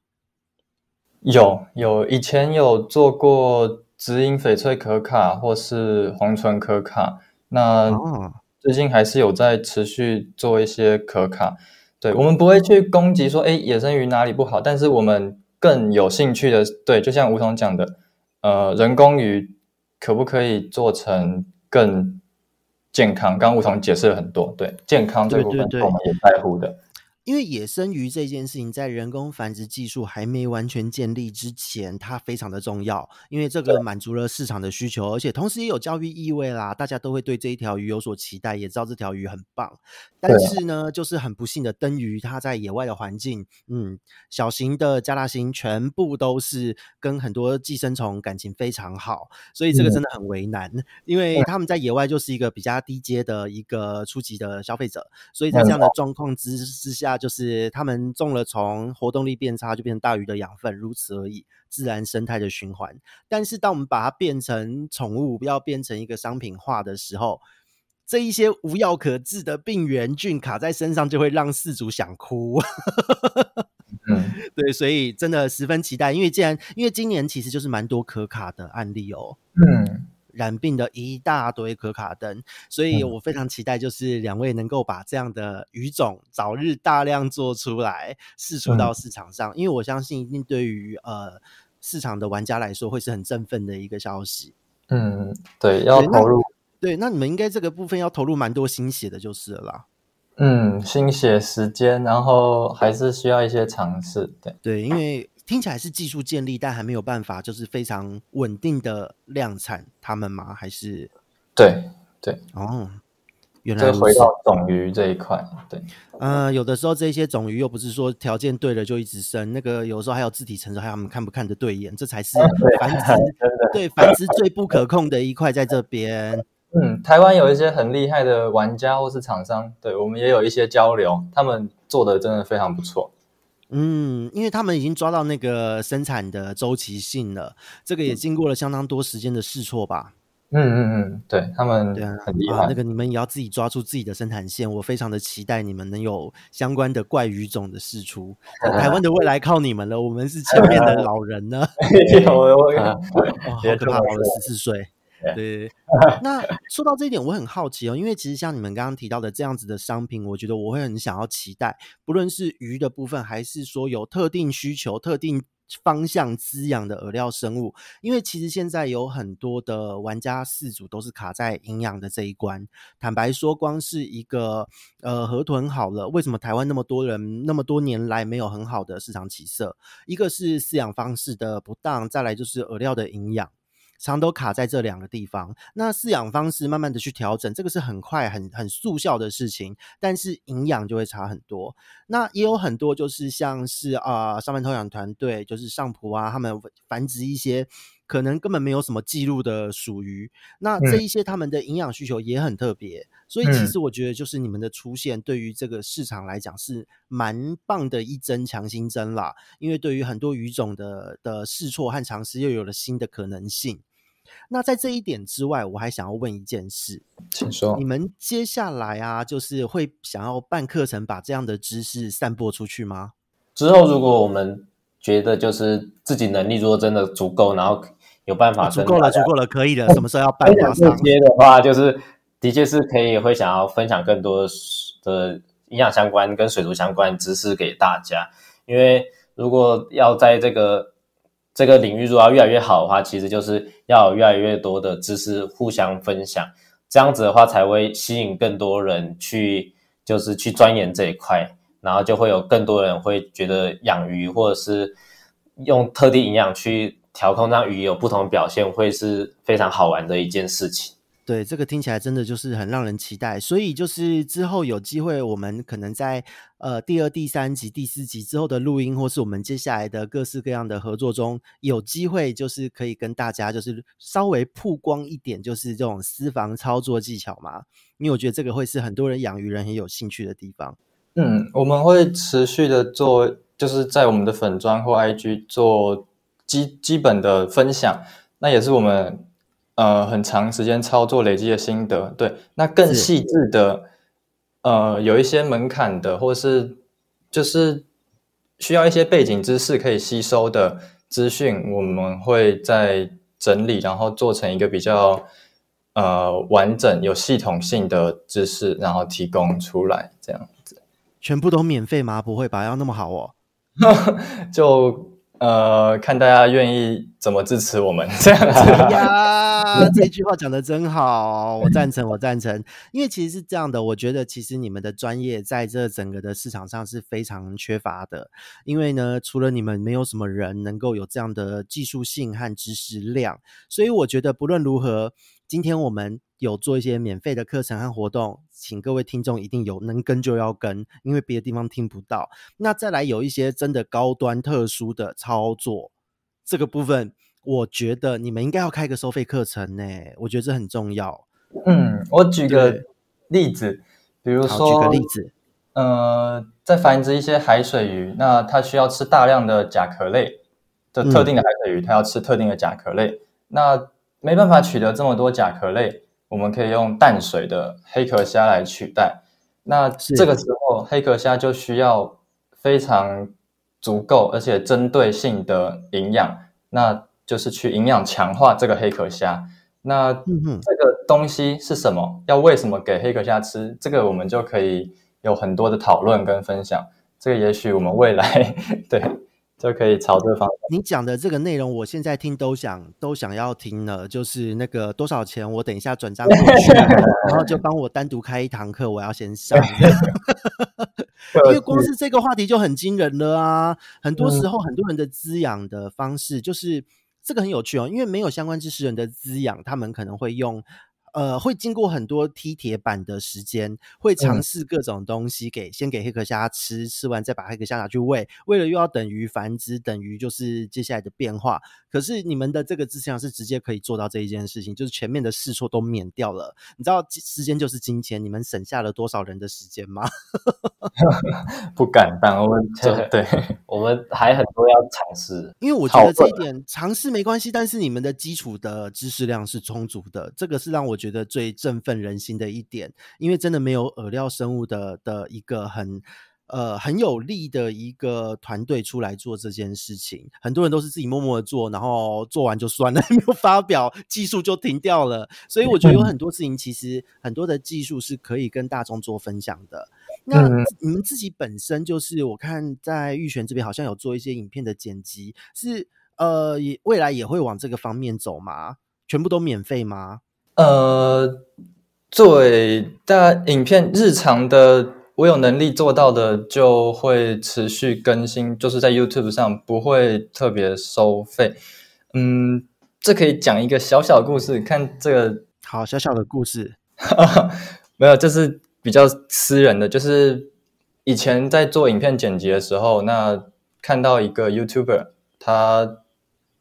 有，有，以前有做过指引翡翠可卡或是红唇可卡，那最近还是有在持续做一些可卡。对，我们不会去攻击说，哎，野生鱼哪里不好，但是我们。更有兴趣的，对，就像吴桐讲的，呃，人工鱼可不可以做成更健康？刚刚梧桐解释了很多，对，健康这部分我们也在乎的。因为野生鱼这件事情，在人工繁殖技术还没完全建立之前，它非常的重要。因为这个满足了市场的需求，而且同时也有教育意味啦。大家都会对这一条鱼有所期待，也知道这条鱼很棒。但是呢，就是很不幸的，灯鱼它在野外的环境，嗯，小型的加大型全部都是跟很多寄生虫感情非常好，所以这个真的很为难。因为他们在野外就是一个比较低阶的一个初级的消费者，所以在这样的状况之之下。就是他们种了虫，活动力变差，就变成大鱼的养分，如此而已，自然生态的循环。但是当我们把它变成宠物，不要变成一个商品化的时候，这一些无药可治的病原菌卡在身上，就会让饲主想哭。嗯，对，所以真的十分期待，因为既然因为今年其实就是蛮多可卡的案例哦。嗯。染病的一大堆可卡灯，所以我非常期待，就是两位能够把这样的鱼种早日大量做出来，释出到市场上。嗯、因为我相信，一定对于呃市场的玩家来说，会是很振奋的一个消息。嗯，对，要投入对。对，那你们应该这个部分要投入蛮多心血的，就是了啦。嗯，心血时间，然后还是需要一些尝试。对对，因为听起来是技术建立，但还没有办法就是非常稳定的量产他们吗？还是对对哦。原来回到种鱼这一块，对，呃，有的时候这些种鱼又不是说条件对了就一直生，那个有时候还有自体成熟，还有他们看不看得对眼，这才是 繁殖，对繁殖最不可控的一块在这边。嗯，台湾有一些很厉害的玩家或是厂商，对我们也有一些交流，他们做的真的非常不错。嗯，因为他们已经抓到那个生产的周期性了，这个也经过了相当多时间的试错吧。嗯嗯嗯，对他们对很厉害、啊。那个你们也要自己抓住自己的生产线，我非常的期待你们能有相关的怪鱼种的试出。台湾的未来靠你们了，我们是前面的老人呢。有有有，好可怕，老了十四岁。对，那说到这一点，我很好奇哦，因为其实像你们刚刚提到的这样子的商品，我觉得我会很想要期待，不论是鱼的部分，还是说有特定需求、特定。方向滋养的饵料生物，因为其实现在有很多的玩家饲主都是卡在营养的这一关。坦白说，光是一个呃河豚好了，为什么台湾那么多人那么多年来没有很好的市场起色？一个是饲养方式的不当，再来就是饵料的营养。常都卡在这两个地方，那饲养方式慢慢的去调整，这个是很快很很速效的事情，但是营养就会差很多。那也有很多就是像是啊、上班偷养团队就是上铺啊，他们繁殖一些可能根本没有什么记录的属于，那这一些他们的营养需求也很特别，所以其实我觉得就是你们的出现对于这个市场来讲是蛮棒的一针强心针啦，因为对于很多鱼种的的试错和尝试又有了新的可能性。那在这一点之外，我还想要问一件事，请说。你们接下来啊，就是会想要办课程，把这样的知识散播出去吗？之后，如果我们觉得就是自己能力如果真的足够，然后有办法，足够了，足够了，可以的。什么时候要办？这些的话，就是的确是可以，会想要分享更多的营养相关跟水族相关知识给大家。因为如果要在这个这个领域如果要越来越好的话，其实就是要有越来越多的知识互相分享，这样子的话才会吸引更多人去，就是去钻研这一块，然后就会有更多人会觉得养鱼或者是用特定营养去调控让鱼有不同的表现，会是非常好玩的一件事情。对，这个听起来真的就是很让人期待，所以就是之后有机会，我们可能在呃第二、第三集、第四集之后的录音，或是我们接下来的各式各样的合作中，有机会就是可以跟大家就是稍微曝光一点，就是这种私房操作技巧嘛。因为我觉得这个会是很多人养鱼人很有兴趣的地方。嗯，我们会持续的做，就是在我们的粉砖或 IG 做基基本的分享，那也是我们。呃，很长时间操作累积的心得，对，那更细致的，呃，有一些门槛的，或是就是需要一些背景知识可以吸收的资讯，我们会在整理，然后做成一个比较呃完整、有系统性的知识，然后提供出来，这样子。全部都免费吗？不会吧，要那么好哦？就。呃，看大家愿意怎么支持我们 这样子呀。这句话讲的真好，我赞成，我赞成。因为其实是这样的，我觉得其实你们的专业在这整个的市场上是非常缺乏的。因为呢，除了你们，没有什么人能够有这样的技术性和知识量。所以我觉得不论如何，今天我们有做一些免费的课程和活动。请各位听众一定有能跟就要跟，因为别的地方听不到。那再来有一些真的高端特殊的操作，这个部分我觉得你们应该要开个收费课程呢。我觉得这很重要。嗯，我举个例子，比如说举个例子，呃，在繁殖一些海水鱼，那它需要吃大量的甲壳类的特定的海水鱼，它、嗯、要吃特定的甲壳类，那没办法取得这么多甲壳类。我们可以用淡水的黑壳虾来取代，那这个时候黑壳虾就需要非常足够而且针对性的营养，那就是去营养强化这个黑壳虾。那这个东西是什么？要为什么给黑壳虾吃？这个我们就可以有很多的讨论跟分享。这个也许我们未来 对。就可以朝这方向。你讲的这个内容，我现在听都想都想要听了。就是那个多少钱，我等一下转账过去，然后就帮我单独开一堂课，我要先上。因为光是这个话题就很惊人了啊！很多时候，很多人的滋养的方式就是这个很有趣哦，因为没有相关知识人的滋养，他们可能会用。呃，会经过很多踢铁板的时间，会尝试各种东西给，给、嗯、先给黑壳虾吃，吃完再把黑壳虾拿去喂，为了又要等于繁殖，等于就是接下来的变化。可是你们的这个志向是直接可以做到这一件事情，就是全面的试错都免掉了。你知道时间就是金钱，你们省下了多少人的时间吗？不敢当，我们对，对我们还很多要尝试。因为我觉得这一点尝试没关系，但是你们的基础的知识量是充足的，这个是让我。觉得最振奋人心的一点，因为真的没有饵料生物的的一个很呃很有力的一个团队出来做这件事情，很多人都是自己默默的做，然后做完就算了，没有发表，技术就停掉了。所以我觉得有很多事情，其实很多的技术是可以跟大众做分享的。那你们自己本身就是，我看在玉泉这边好像有做一些影片的剪辑，是呃也未来也会往这个方面走吗？全部都免费吗？呃，作为大家影片日常的，我有能力做到的，就会持续更新，就是在 YouTube 上不会特别收费。嗯，这可以讲一个小小的故事，看这个好小小的故事，没有，这是比较私人的，就是以前在做影片剪辑的时候，那看到一个 YouTuber，他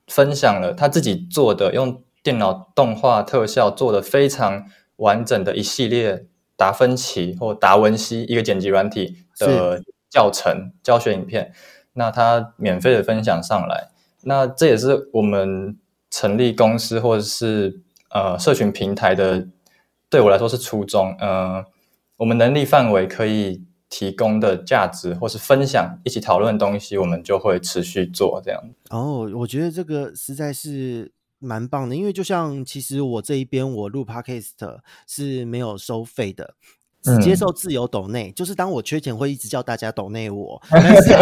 分享了他自己做的用。电脑动画特效做的非常完整的一系列达芬奇或达文西一个剪辑软体的教程教学影片，那他免费的分享上来，那这也是我们成立公司或者是呃社群平台的，对我来说是初衷，呃，我们能力范围可以提供的价值或是分享一起讨论的东西，我们就会持续做这样。哦，我觉得这个实在是。蛮棒的，因为就像其实我这一边我录 Podcast 是没有收费的，只接受自由抖内，嗯、就是当我缺钱会一直叫大家抖内我，但是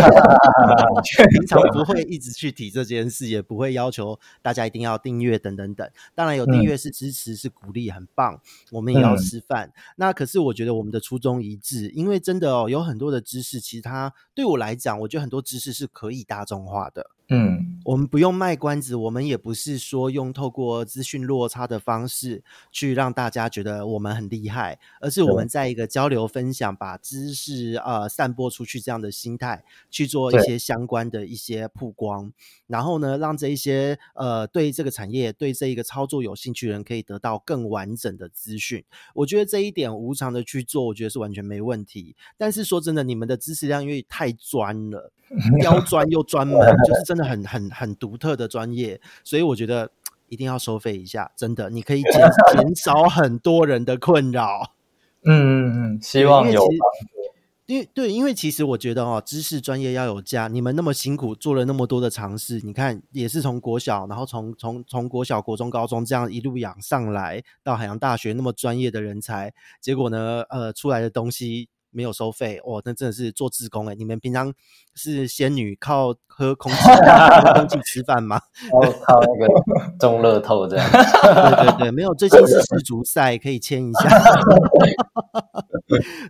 平常不会一直去提这件事，也不会要求大家一定要订阅等等等。当然有订阅是支持是鼓励，很棒，我们也要吃饭。嗯、那可是我觉得我们的初衷一致，因为真的哦，有很多的知识，其实它对我来讲，我觉得很多知识是可以大众化的。嗯，我们不用卖关子，我们也不是说用透过资讯落差的方式去让大家觉得我们很厉害，而是我们在一个交流分享，把知识呃散播出去这样的心态去做一些相关的一些曝光，然后呢，让这一些呃对这个产业对这一个操作有兴趣的人可以得到更完整的资讯。我觉得这一点无偿的去做，我觉得是完全没问题。但是说真的，你们的知识量因为太专了。刁钻又专门，就是真的很很很独特的专业，所以我觉得一定要收费一下，真的，你可以减 减少很多人的困扰。嗯嗯嗯，希望有。因为对，因为其实我觉得哦，知识专业要有价。你们那么辛苦做了那么多的尝试，你看也是从国小，然后从从从国小、国中、高中这样一路养上来，到海洋大学那么专业的人才，结果呢，呃，出来的东西。没有收费哦，那真的是做志工哎！你们平常是仙女靠喝空气、喝空气吃饭吗？靠那个中乐透这样？对对对，没有。最近是世足赛，可以签一下。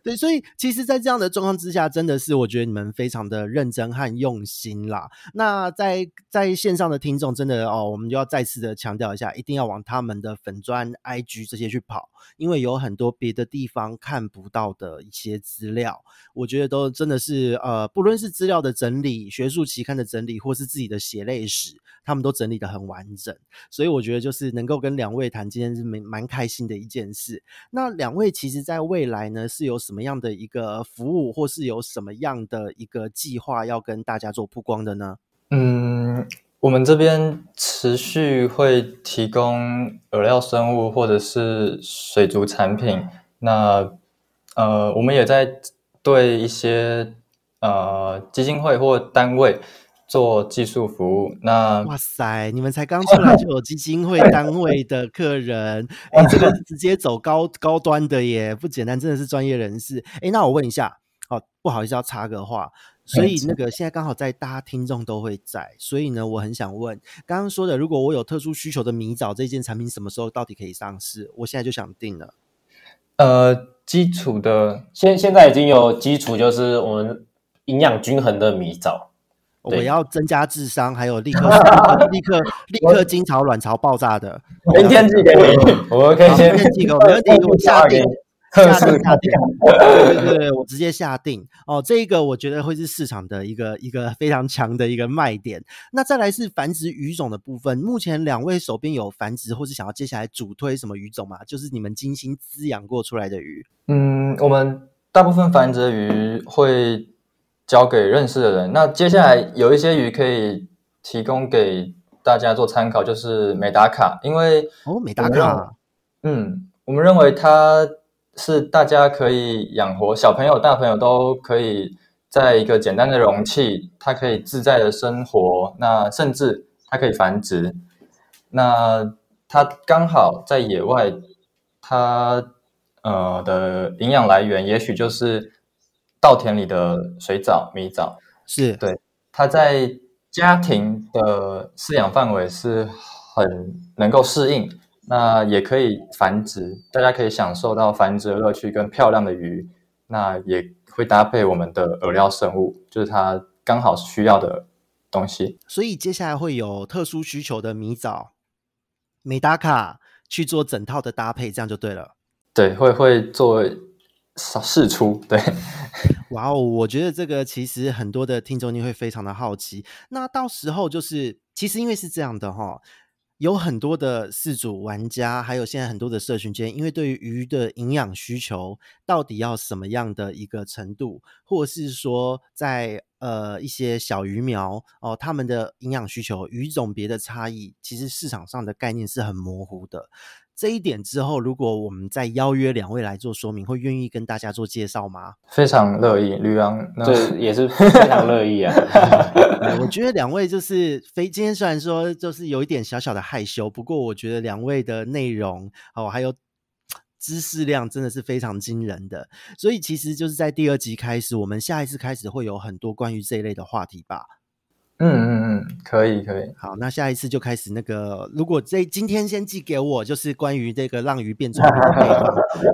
对，所以其实，在这样的状况之下，真的是我觉得你们非常的认真和用心啦。那在在线上的听众，真的哦，我们就要再次的强调一下，一定要往他们的粉砖、IG 这些去跑，因为有很多别的地方看不到的一些资料，我觉得都真的是呃，不论是资料的整理、学术期刊的整理，或是自己的血泪史，他们都整理得很完整。所以我觉得就是能够跟两位谈，今天是蛮蛮开心的一件事。那两位其实在未来呢，是有什么样的一个服务，或是有什么样的一个计划要跟大家做曝光的呢？嗯，我们这边持续会提供饵料生物或者是水族产品。那呃，我们也在对一些呃基金会或单位做技术服务。那哇塞，你们才刚出来就有基金会单位的客人，哎、欸，这个直接走高高端的耶，不简单，真的是专业人士。哎、欸，那我问一下，哦，不好意思，要插个话，所以那个现在刚好在大家听众都会在，所以呢，我很想问，刚刚说的，如果我有特殊需求的米藻这件产品，什么时候到底可以上市？我现在就想定了。呃。基础的，现现在已经有基础，就是我们营养均衡的米枣。我要增加智商，还有立刻 立刻立刻精巢卵巢爆炸的，明天寄给你，我们可以先寄给我，没问题，我下定。下 定下定，对对 对，我直接下定哦。这一个我觉得会是市场的一个一个非常强的一个卖点。那再来是繁殖鱼种的部分，目前两位手边有繁殖或是想要接下来主推什么鱼种吗？就是你们精心滋养过出来的鱼。嗯，我们大部分繁殖的鱼会交给认识的人。那接下来有一些鱼可以提供给大家做参考，就是美达卡，因为哦，美达卡，嗯，我们认为它。是大家可以养活小朋友、大朋友都可以在一个简单的容器，它可以自在的生活。那甚至它可以繁殖。那它刚好在野外，它呃的营养来源也许就是稻田里的水藻、米藻。是对，它在家庭的饲养范围是很能够适应。那也可以繁殖，大家可以享受到繁殖的乐趣跟漂亮的鱼。那也会搭配我们的饵料生物，就是它刚好需要的东西。所以接下来会有特殊需求的米藻、美达卡去做整套的搭配，这样就对了。对，会会做试出。对，哇哦，我觉得这个其实很多的听众你会非常的好奇。那到时候就是，其实因为是这样的哈。有很多的饲主玩家，还有现在很多的社群间，因为对于鱼的营养需求到底要什么样的一个程度，或是说在呃一些小鱼苗哦，他们的营养需求、鱼种别的差异，其实市场上的概念是很模糊的。这一点之后，如果我们再邀约两位来做说明，会愿意跟大家做介绍吗？非常乐意，吕昂，对，也是 非常乐意啊。我觉得两位就是非今天虽然说就是有一点小小的害羞，不过我觉得两位的内容哦，还有知识量真的是非常惊人的。所以其实就是在第二集开始，我们下一次开始会有很多关于这一类的话题吧。嗯嗯嗯，可以可以，好，那下一次就开始那个，如果这今天先寄给我，就是关于这个让鱼变聪明的配方，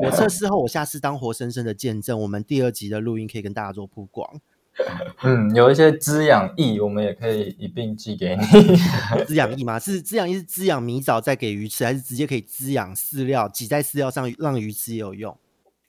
我测试后，我下次当活生生的见证，我们第二集的录音可以跟大家做曝光。嗯，有一些滋养液，我们也可以一并寄给你。滋养液吗？是滋养液是滋养米藻再给鱼吃，还是直接可以滋养饲料挤在饲料上让鱼吃也有用？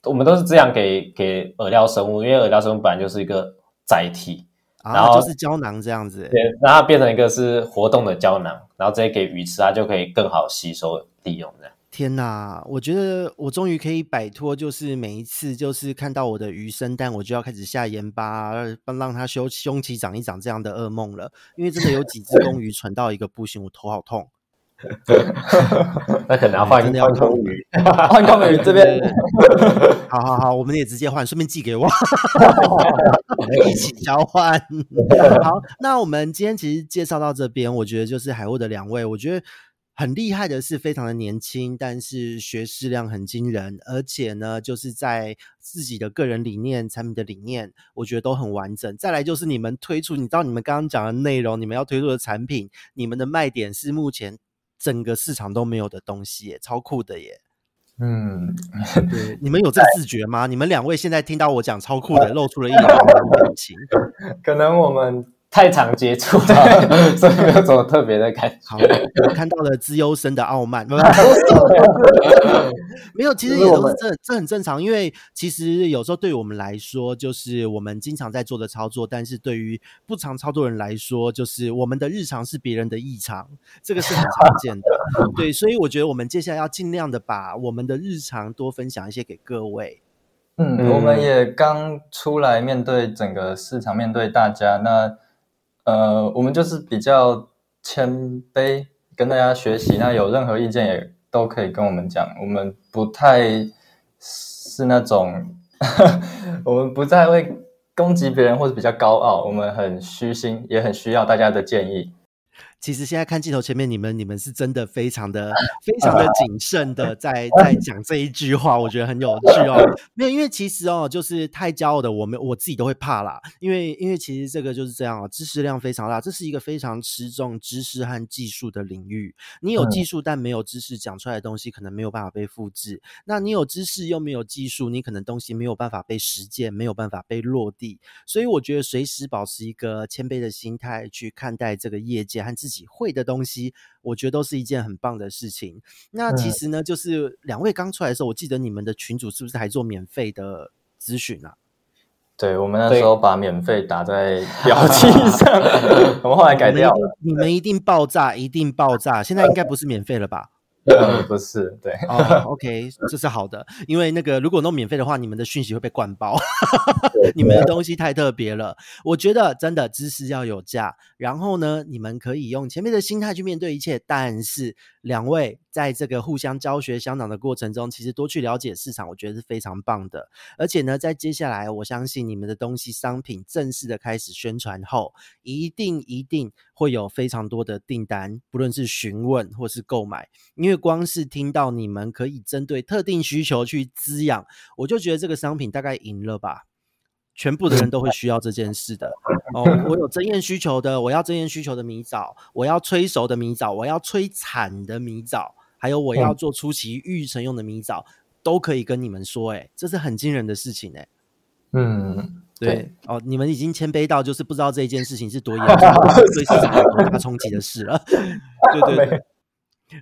我们都是滋养给给饵料生物，因为饵料生物本来就是一个载体。然后就是胶囊这样子，对，然后它变成一个是活动的胶囊，然后直接给鱼吃，它就可以更好吸收利用这样。天哪，我觉得我终于可以摆脱，就是每一次就是看到我的鱼生蛋，我就要开始下盐巴，帮让它胸胸鳍长一长这样的噩梦了。因为真的有几只公鱼蠢到一个不行，我头好痛。那可能要换，换公鱼，换公鱼这边。好好好，我们也直接换，顺便寄给我，我们一起交换。好，那我们今天其实介绍到这边，我觉得就是海沃的两位，我觉得很厉害的是非常的年轻，但是学识量很惊人，而且呢，就是在自己的个人理念、产品的理念，我觉得都很完整。再来就是你们推出，你知道你们刚刚讲的内容，你们要推出的产品，你们的卖点是目前。整个市场都没有的东西耶，超酷的耶！嗯，对，你们有这个自觉吗？你们两位现在听到我讲超酷的，露出了一点表情。可能我们。太常接触了，所以没有什么特别的感觉。好，我看到了资优生的傲慢。没有，其实也都是这这很正常，因为其实有时候对于我们来说，就是我们经常在做的操作，但是对于不常操作人来说，就是我们的日常是别人的异常，这个是很常见的。对，所以我觉得我们接下来要尽量的把我们的日常多分享一些给各位。嗯，嗯，我们也刚出来面对整个市场，面对大家那。呃，我们就是比较谦卑，跟大家学习。那有任何意见也都可以跟我们讲。我们不太是那种，我们不再会攻击别人或者比较高傲。我们很虚心，也很需要大家的建议。其实现在看镜头前面，你们你们是真的非常的 非常的谨慎的 在在讲这一句话，我觉得很有趣哦。没有，因为其实哦，就是太骄傲的我们我自己都会怕啦。因为因为其实这个就是这样哦，知识量非常大，这是一个非常吃重知识和技术的领域。你有技术但没有知识，讲出来的东西可能没有办法被复制。那你有知识又没有技术，你可能东西没有办法被实践，没有办法被落地。所以我觉得随时保持一个谦卑的心态去看待这个业界和自己会的东西，我觉得都是一件很棒的事情。那其实呢，就是两位刚出来的时候，我记得你们的群主是不是还做免费的咨询啊？对，我们那时候把免费打在 标题上，我们后来改掉了。你们一定爆炸，一定爆炸！现在应该不是免费了吧？嗯，不是，对，哦、oh,，OK，这是好的，因为那个如果弄免费的话，你们的讯息会被灌爆，你们的东西太特别了。我觉得真的知识要有价，然后呢，你们可以用前面的心态去面对一切，但是两位。在这个互相教学相长的过程中，其实多去了解市场，我觉得是非常棒的。而且呢，在接下来，我相信你们的东西商品正式的开始宣传后，一定一定会有非常多的订单，不论是询问或是购买。因为光是听到你们可以针对特定需求去滋养，我就觉得这个商品大概赢了吧。全部的人都会需要这件事的哦。我有增艳需求的，我要增艳需求的米枣，我要催熟的米枣，我要催产的米枣。还有我要做出奇育成用的米枣，嗯，都可以跟你们说，哎，这是很惊人的事情，哎，嗯，对，对哦，你们已经谦卑到就是不知道这一件事情是多严重，对市场有多大冲击的事了，对 对对。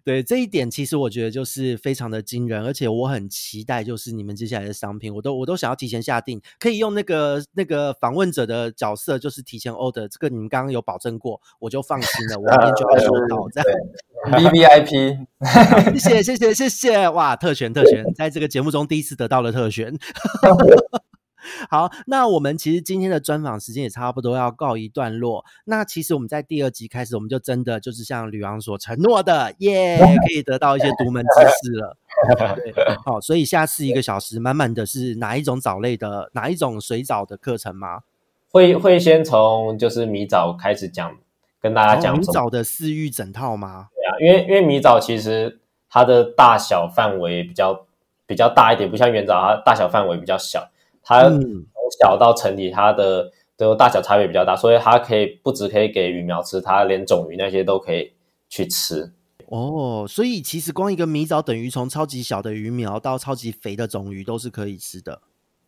对这一点，其实我觉得就是非常的惊人，而且我很期待，就是你们接下来的商品，我都我都想要提前下定，可以用那个那个访问者的角色，就是提前 order，这个你们刚刚有保证过，我就放心了，我明天就要收到，这样。V V I P，谢谢谢谢谢谢，哇，特权特权，在这个节目中第一次得到了特权。好，那我们其实今天的专访时间也差不多要告一段落。那其实我们在第二集开始，我们就真的就是像吕昂所承诺的，耶，可以得到一些独门知识了。对，好，所以下次一个小时满满的是哪一种藻类的，哪一种水藻的课程吗？会会先从就是米藻开始讲，跟大家讲米藻的饲育整套吗？对啊，因为因为米藻其实它的大小范围比较比较大一点，不像原藻，它大小范围比较小。它从小到成体，它的的大小差别比较大，所以它可以不只可以给鱼苗吃，它连种鱼那些都可以去吃。哦，所以其实光一个米藻等于从超级小的鱼苗到超级肥的种鱼都是可以吃的。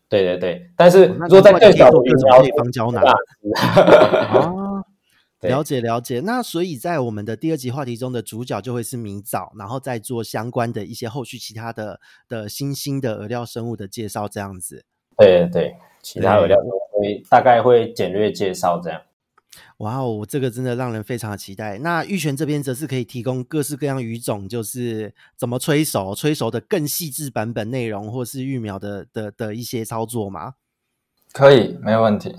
对对对，但是如果在更小的鱼苗，配方胶囊。啊，了解了解。那所以在我们的第二集话题中的主角就会是米藻，然后再做相关的一些后续其他的的新兴的饵料生物的介绍，这样子。对对，其他有料都会大概会简略介绍这样。哇哦，这个真的让人非常的期待。那玉泉这边则是可以提供各式各样鱼种，就是怎么催熟、催熟的更细致版本内容，或是育苗的的的一些操作吗？可以，没有问题。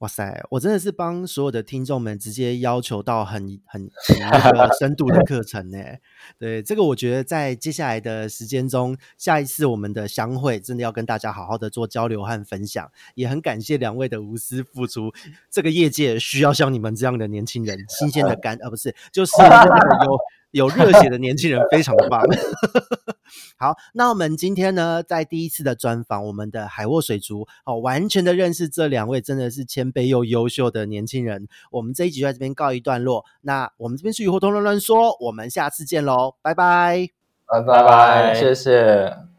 哇塞，我真的是帮所有的听众们直接要求到很很很那个 深度的课程呢。对，这个我觉得在接下来的时间中，下一次我们的相会，真的要跟大家好好的做交流和分享。也很感谢两位的无私付出，这个业界需要像你们这样的年轻人，新鲜的 肝，而不是就是有。有热血的年轻人非常的棒。好，那我们今天呢，在第一次的专访，我们的海沃水族，哦，完全的认识这两位真的是谦卑又优秀的年轻人。我们这一集就在这边告一段落。那我们这边是鱼活通乱乱说，我们下次见喽，拜拜，拜拜，谢谢。